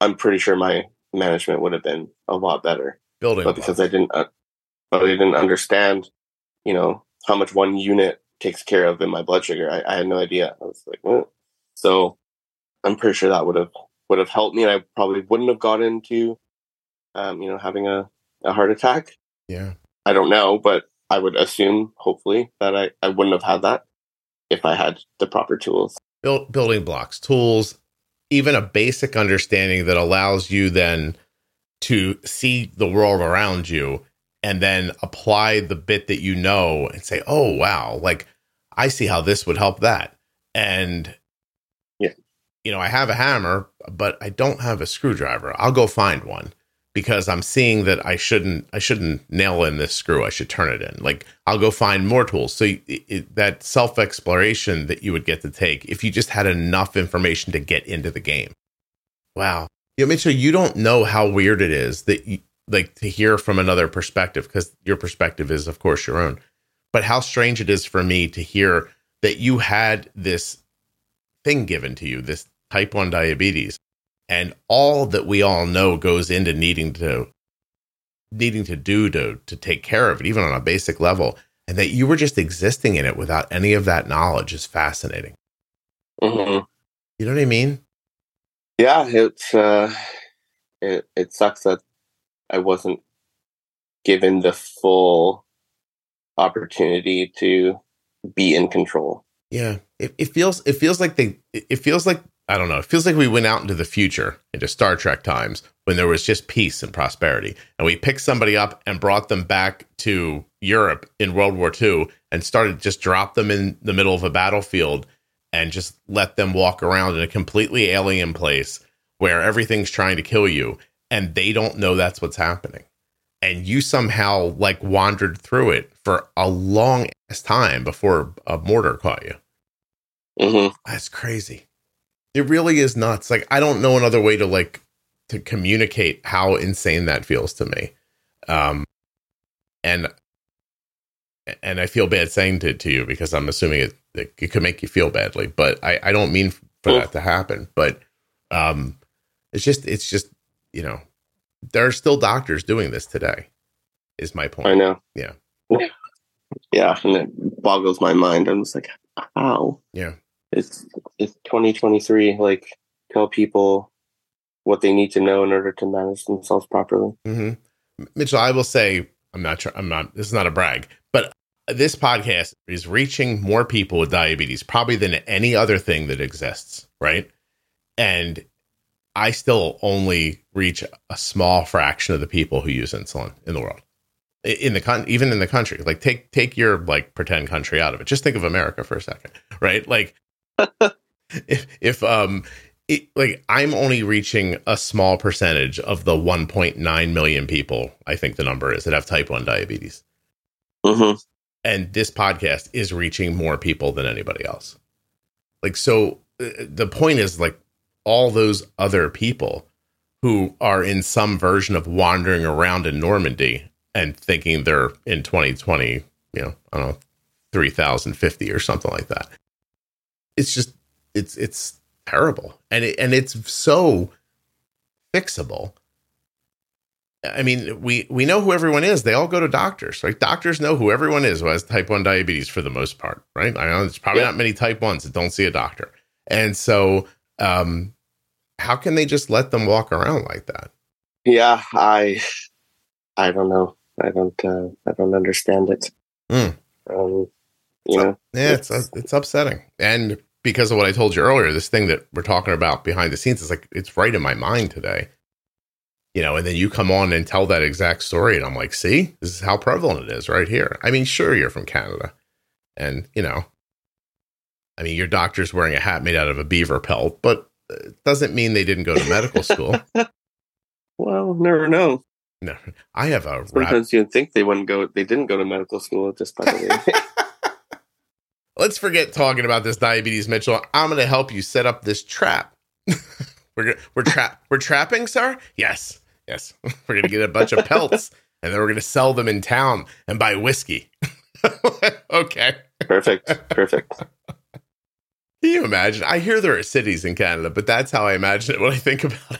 I'm pretty sure my management would have been a lot better. Building, but because I didn't, uh, but I didn't understand, you know, how much one unit takes care of in my blood sugar. I, I had no idea. I was like, so I'm pretty sure that would have would have helped me, and I probably wouldn't have got into, um, you know, having a, a heart attack. Yeah, I don't know, but I would assume, hopefully, that I, I wouldn't have had that if I had the proper tools. Build, building blocks, tools, even a basic understanding that allows you then to see the world around you and then apply the bit that you know and say, oh, wow, like I see how this would help that. And, you know, I have a hammer, but I don't have a screwdriver. I'll go find one because I'm seeing that I shouldn't I shouldn't nail in this screw. I should turn it in. Like I'll go find more tools. So it, it, that self exploration that you would get to take if you just had enough information to get into the game. Wow, you know, Mitchell, you don't know how weird it is that you, like to hear from another perspective because your perspective is of course your own. But how strange it is for me to hear that you had this thing given to you, this type 1 diabetes. And all that we all know goes into needing to needing to do to to take care of it even on a basic level. And that you were just existing in it without any of that knowledge is fascinating. Mm-hmm. you know what i mean? Yeah it's uh it, it sucks that i wasn't given the full opportunity to be in control yeah it, it feels it feels like they it feels like I don't know. It feels like we went out into the future, into Star Trek times, when there was just peace and prosperity. And we picked somebody up and brought them back to Europe in World War II and started just drop them in the middle of a battlefield and just let them walk around in a completely alien place where everything's trying to kill you and they don't know that's what's happening. And you somehow like wandered through it for a long ass time before a mortar caught you. Mm-hmm. That's crazy. It really is nuts. Like I don't know another way to like to communicate how insane that feels to me. Um and and I feel bad saying it to you because I'm assuming it, it, it could make you feel badly, but I, I don't mean for that to happen. But um it's just it's just you know there are still doctors doing this today. Is my point. I know. Yeah. Yeah, and it boggles my mind. I'm just like, how? Yeah it's it's 2023 like tell people what they need to know in order to manage themselves properly mm-hmm. mitchell i will say i'm not sure i'm not this is not a brag but this podcast is reaching more people with diabetes probably than any other thing that exists right and i still only reach a small fraction of the people who use insulin in the world in the con even in the country like take take your like pretend country out of it just think of america for a second right like if, if um it, like I'm only reaching a small percentage of the 1.9 million people I think the number is that have type 1 diabetes. Mm-hmm. And this podcast is reaching more people than anybody else. Like so uh, the point is like all those other people who are in some version of wandering around in Normandy and thinking they're in 2020, you know, I don't know, 3050 or something like that. It's just it's it's terrible. And it, and it's so fixable. I mean, we we know who everyone is. They all go to doctors, right? Doctors know who everyone is who has type one diabetes for the most part, right? I know there's probably yeah. not many type ones that don't see a doctor, and so um, how can they just let them walk around like that? Yeah, I I don't know. I don't uh, I don't understand it. Mm. Um, you so, know, yeah, it's it's, it's upsetting, and because of what I told you earlier, this thing that we're talking about behind the scenes is like it's right in my mind today. You know, and then you come on and tell that exact story, and I'm like, see, this is how prevalent it is right here. I mean, sure, you're from Canada, and you know, I mean, your doctor's wearing a hat made out of a beaver pelt, but it doesn't mean they didn't go to medical school. well, never know. No, I have a. Sometimes you'd think they wouldn't go. They didn't go to medical school. Just by the way. let's forget talking about this diabetes, Mitchell. I'm going to help you set up this trap. we're we're trap we're trapping, sir. Yes, yes. We're going to get a bunch of pelts, and then we're going to sell them in town and buy whiskey. okay. Perfect. Perfect. Can you imagine? I hear there are cities in Canada, but that's how I imagine it when I think about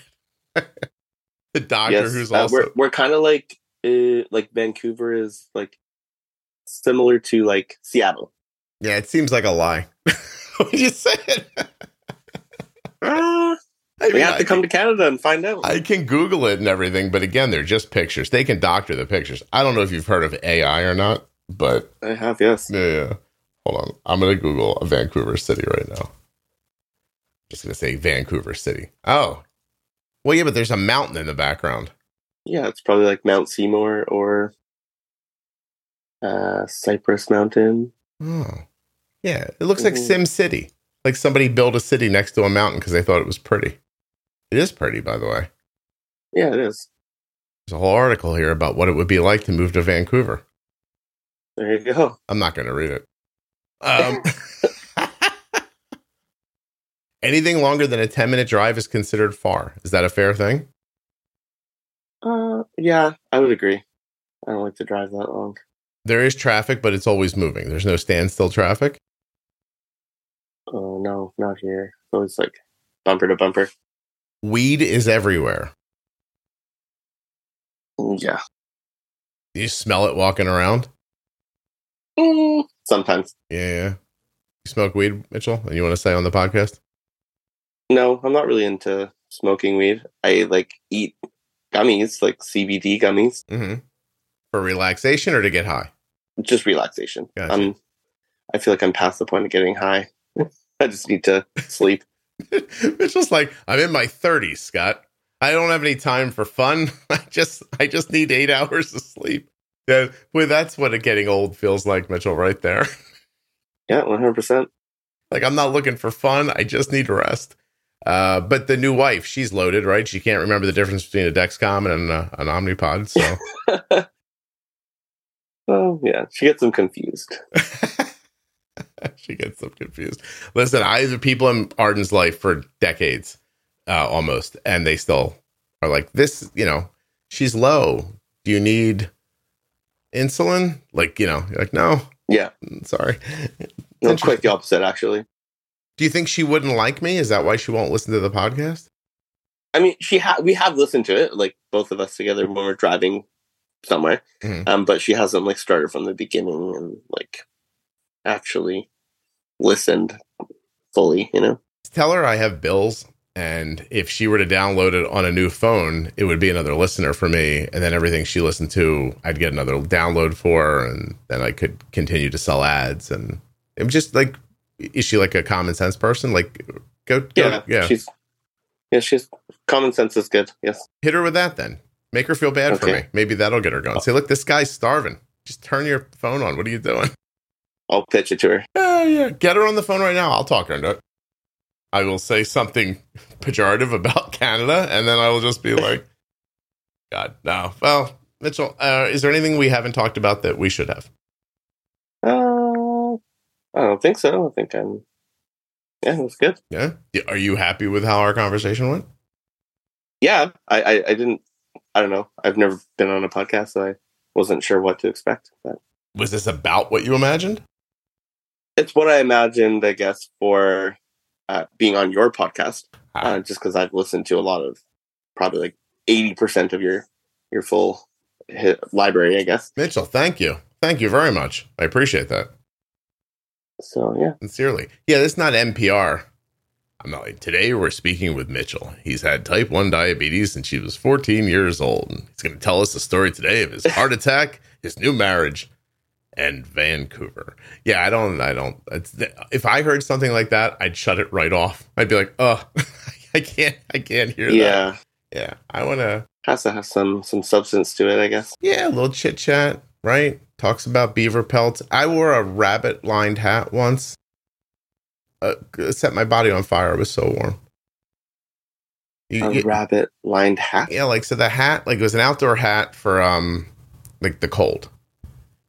it. the doctor yes, who's uh, also we're we're kind of like uh, like Vancouver is like similar to like Seattle. Yeah, it seems like a lie. what you said. Uh, I mean, we have to come can, to Canada and find out. I can Google it and everything, but again, they're just pictures. They can doctor the pictures. I don't know if you've heard of AI or not, but I have. Yes. Yeah. yeah. Hold on. I'm gonna Google a Vancouver city right now. Just gonna say Vancouver City. Oh, well, yeah, but there's a mountain in the background. Yeah, it's probably like Mount Seymour or uh, Cypress Mountain. Oh. Yeah, it looks like Sim City. Like somebody built a city next to a mountain because they thought it was pretty. It is pretty, by the way. Yeah, it is. There's a whole article here about what it would be like to move to Vancouver. There you go. I'm not going to read it. Um, anything longer than a 10 minute drive is considered far. Is that a fair thing? Uh, yeah, I would agree. I don't like to drive that long. There is traffic, but it's always moving. There's no standstill traffic. Oh no, not here. So it's like bumper to bumper. Weed is everywhere. Mm, yeah. You smell it walking around? Mm, sometimes. Yeah. You smoke weed, Mitchell? And you want to say on the podcast? No, I'm not really into smoking weed. I like eat gummies, like CBD gummies. Mm-hmm. For relaxation or to get high? Just relaxation. Gotcha. I'm, I feel like I'm past the point of getting high. I just need to sleep. it's just like I'm in my 30s, Scott. I don't have any time for fun. I just I just need eight hours of sleep. Yeah, well, that's what getting old feels like, Mitchell. Right there. Yeah, 100. percent Like I'm not looking for fun. I just need rest. Uh, but the new wife, she's loaded, right? She can't remember the difference between a Dexcom and an, an Omnipod. So Oh, yeah. She gets them confused. she gets them confused. Listen, I have people in Arden's life for decades, uh, almost, and they still are like, this, you know, she's low. Do you need insulin? Like, you know, you're like, no. Yeah. Mm, sorry. No, quite the opposite, actually. Do you think she wouldn't like me? Is that why she won't listen to the podcast? I mean, she ha- we have listened to it, like both of us together when we're driving somewhere. Mm-hmm. Um, but she hasn't like started from the beginning and like actually listened fully, you know. Tell her I have bills and if she were to download it on a new phone, it would be another listener for me. And then everything she listened to, I'd get another download for, and then I could continue to sell ads. And it was just like, is she like a common sense person? Like, go, go yeah, yeah, she's, yeah, she's common sense is good. Yes, hit her with that then. Make her feel bad okay. for me. Maybe that'll get her going. Say, look, this guy's starving. Just turn your phone on. What are you doing? I'll pitch it to her. Yeah, yeah. Get her on the phone right now. I'll talk her into it. I will say something pejorative about Canada, and then I will just be like, God, no. Well, Mitchell, uh, is there anything we haven't talked about that we should have? I don't think so. I think I'm. Yeah, that's good. Yeah. Are you happy with how our conversation went? Yeah, I, I, I didn't. I don't know. I've never been on a podcast, so I wasn't sure what to expect. But Was this about what you imagined? it's what I imagined, I guess, for uh, being on your podcast. Ah. Uh, just because I've listened to a lot of, probably like eighty percent of your your full library, I guess. Mitchell, thank you. Thank you very much. I appreciate that. So yeah, Sincerely. Yeah, this is not NPR. I'm not like, today we're speaking with Mitchell. He's had type 1 diabetes since he was 14 years old. And he's going to tell us the story today of his heart attack, his new marriage, and Vancouver. Yeah, I don't, I don't, it's, if I heard something like that, I'd shut it right off. I'd be like, oh, I can't, I can't hear that. yeah, Yeah. I want to, has to have some some substance to it, I guess. yeah, a little chit chat, right? Talks about beaver pelts. I wore a rabbit lined hat once. Uh, set my body on fire. It was so warm. You- A you- rabbit lined hat. yeah, like so the hat, like it was an outdoor hat for um like the cold.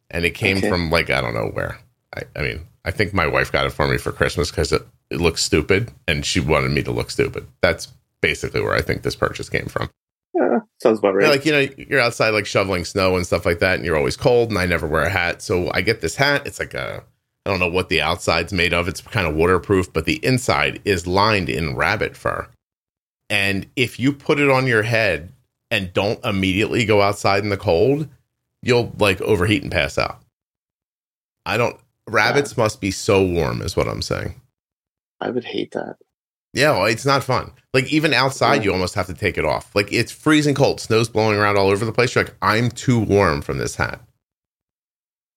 And it came Okay. from like I don't know where. I, I mean, I think my wife got it for me for Christmas because it, it looks stupid and she wanted me to look stupid. That's basically where I think this purchase came from. Yeah, sounds about right. Yeah, like you know, you're outside like shoveling snow and stuff like that, and you're always cold. And I never wear a hat, so I get this hat. It's like a, I don't know what the outside's made of. It's kind of waterproof, but the inside is lined in rabbit fur. And if you put it on your head and don't immediately go outside in the cold, you'll like overheat and pass out. I don't. Rabbits must be so warm, is what I'm saying. I would hate that. Yeah, well, it's not fun. Like even outside, you almost have to take it off. Like it's freezing cold, snow's blowing around all over the place. You're like, I'm too warm from this hat.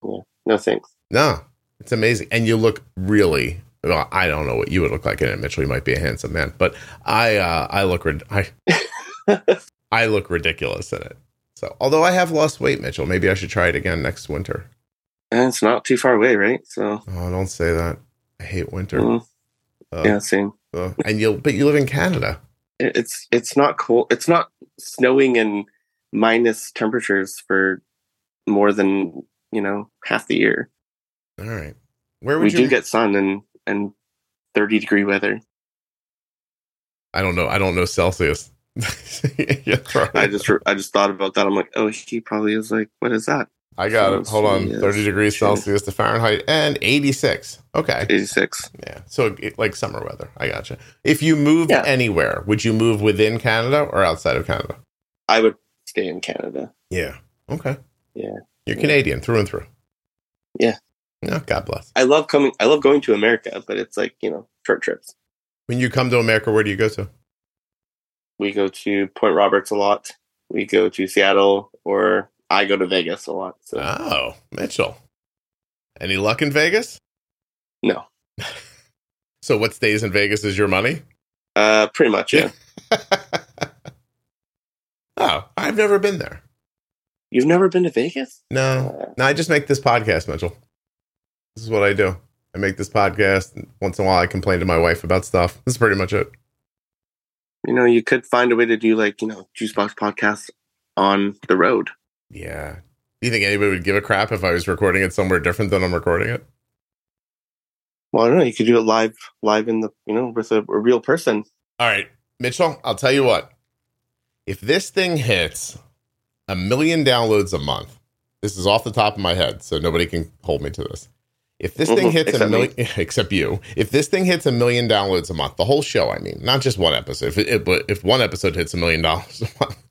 Yeah. No thanks. No, it's amazing, and you look really. Well, I don't know what you would look like in it, Mitchell. You might be a handsome man, but I, uh, I look, I, I look ridiculous in it. So, although I have lost weight, Mitchell, maybe I should try it again next winter. And it's not too far away, right? So Oh, don't say that. I hate winter. mm, Uh, yeah, same. uh, and you'll, but you live in Canada. It's it's not cold. It's not snowing and minus temperatures for more than you know half the year. All right. Where We you do get sun and and thirty degree weather. I don't know. I don't know Celsius. yeah. I just I just thought about that. I'm like, oh, he probably is like, what is that? I got it. Hold on. 30 degrees Celsius to Fahrenheit and 86. Okay. Eighty six. Yeah. So it, like summer weather. I gotcha. If you moved Yeah. anywhere, would you move within Canada or outside of Canada? I would stay in Canada. Yeah. Okay. Yeah. You're Canadian through and through. Yeah. No, God bless. I love coming. I love going to America, but it's like you know short trips. When you come to America, where do you go to? We go to Point Roberts a lot. We go to Seattle, or I go to Vegas a lot. So Oh, Mitchell. Any luck in Vegas? no, So what stays in Vegas is your money? uh, pretty much. Yeah. oh, I've never been there. You've never been to Vegas? No. Uh, No, I just make this podcast, Mitchell. This is what I do. I make this podcast. Once in a while, I complain to my wife about stuff. This is pretty much it. you know, you could find a way to do like you know Juicebox podcasts on the road. Yeah. Do you think anybody would give a crap if I was recording it somewhere different than I'm recording it? Well, I don't know. You could do it live, live in the you know with a, a real person. All right, Mitchell, I'll tell you what. If this thing hits a million downloads a month, this is off the top of my head, so nobody can hold me to this. If this thing Mhm, hits a me. million, except you, if this thing hits a million downloads a month, the whole show, I mean, not just one episode. If it, but if one episode hits a million dollars a month,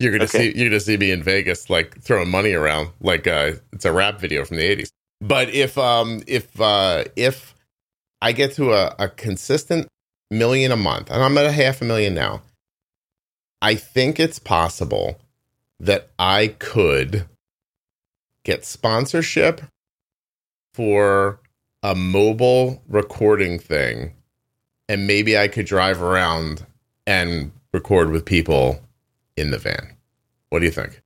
you're gonna Okay. see you're gonna see me in Vegas like throwing money around like uh, it's a rap video from the '80s. But if um if uh if I get to a, a consistent million a month, and I'm at a half a million now, I think it's possible that I could get sponsorship for a mobile recording thing, and maybe I could drive around and record with people in the van. What do you think?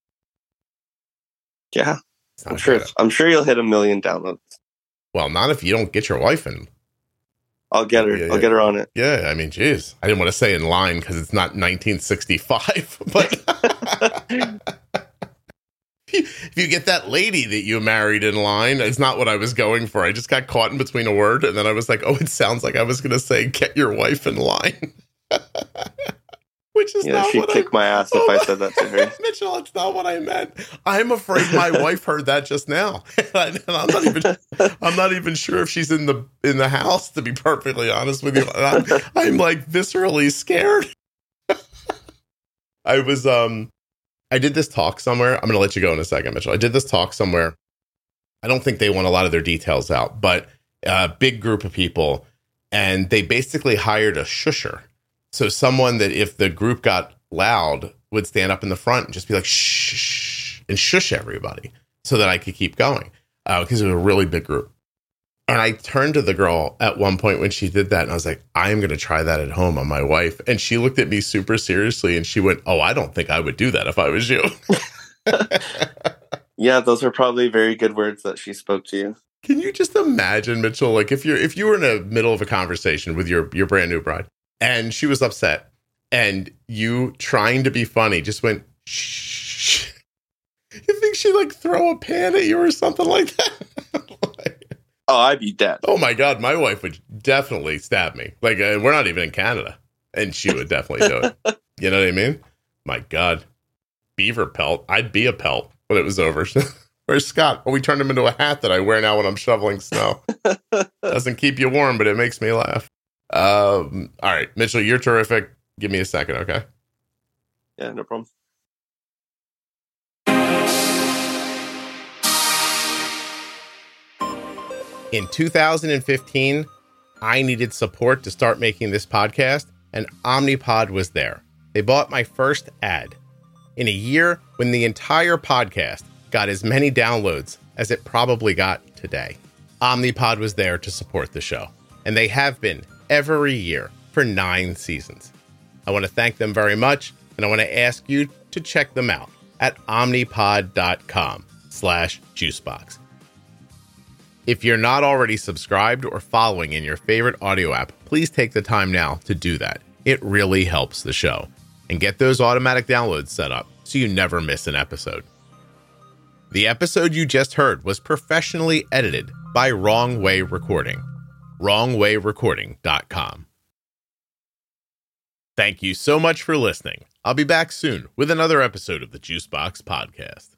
Yeah, I'm sure. I'm sure you'll hit a million downloads. Well, not if you don't get your wife in. I'll get her. Yeah, I'll yeah. get her on it. Yeah, I mean, jeez, I didn't want to say in line because it's not 1965, but if you get that lady that you married in line, it's not what I was going for. I just got caught in between a word, and then I was like, "Oh, it sounds like I was going to say get your wife in line," which is Yeah, not she'd what kick I, my ass if I said that to her. Mitchell, it's not what I meant. I'm afraid my wife heard that just now, and I'm not even. I'm not even sure if she's in the in the house. To be perfectly honest with you, I'm, I'm like viscerally scared. I was um, I did this talk somewhere. I'm gonna let you go in a second, Mitchell. I did this talk somewhere. I don't think they want a lot of their details out, but a big group of people, and they basically hired a shusher. So someone that if the group got loud would stand up in the front and just be like shh, and shush everybody so that I could keep going uh, because it was a really big group. And I turned to the girl at one point when she did that, and I was like, I am going to try that at home on my wife. And she looked at me super seriously and she went, Oh, I don't think I would do that if I was you. Yeah, those are probably very good words that she spoke to you. Can you just imagine, Mitchell? Like if you're if you were in the middle of a conversation with your your brand new bride and she was upset and you trying to be funny just went shh. You think she'd like throw a pan at you or something like that? Like, Oh, I'd be dead. oh my god, my wife would definitely stab me. Like uh, we're not even in Canada, and she would definitely do it. You know what I mean? My god, beaver pelt. I'd be a pelt when it was over. Where's Scott? Well, we turned him into a hat that I wear now when I'm shoveling snow. Doesn't keep you warm, but it makes me laugh. Um, all right, Mitchell, you're terrific. Give me a second, okay? Yeah, no problem. In 2015, I needed support to start making this podcast, and Omnipod was there. They bought my first ad. In a year when the entire podcast got as many downloads as it probably got today, Omnipod was there to support the show, and they have been every year for nine seasons. I want to thank them very much, and I want to ask you to check them out at omnipod.com slash juicebox. If you're not already subscribed or following in your favorite audio app, please take the time now to do that. It really helps the show. And get those automatic downloads set up so you never miss an episode. The episode you just heard was professionally edited by Wrong Way Recording. WrongWayRecording.com. Thank you so much for listening. I'll be back soon with another episode of the Juicebox Podcast.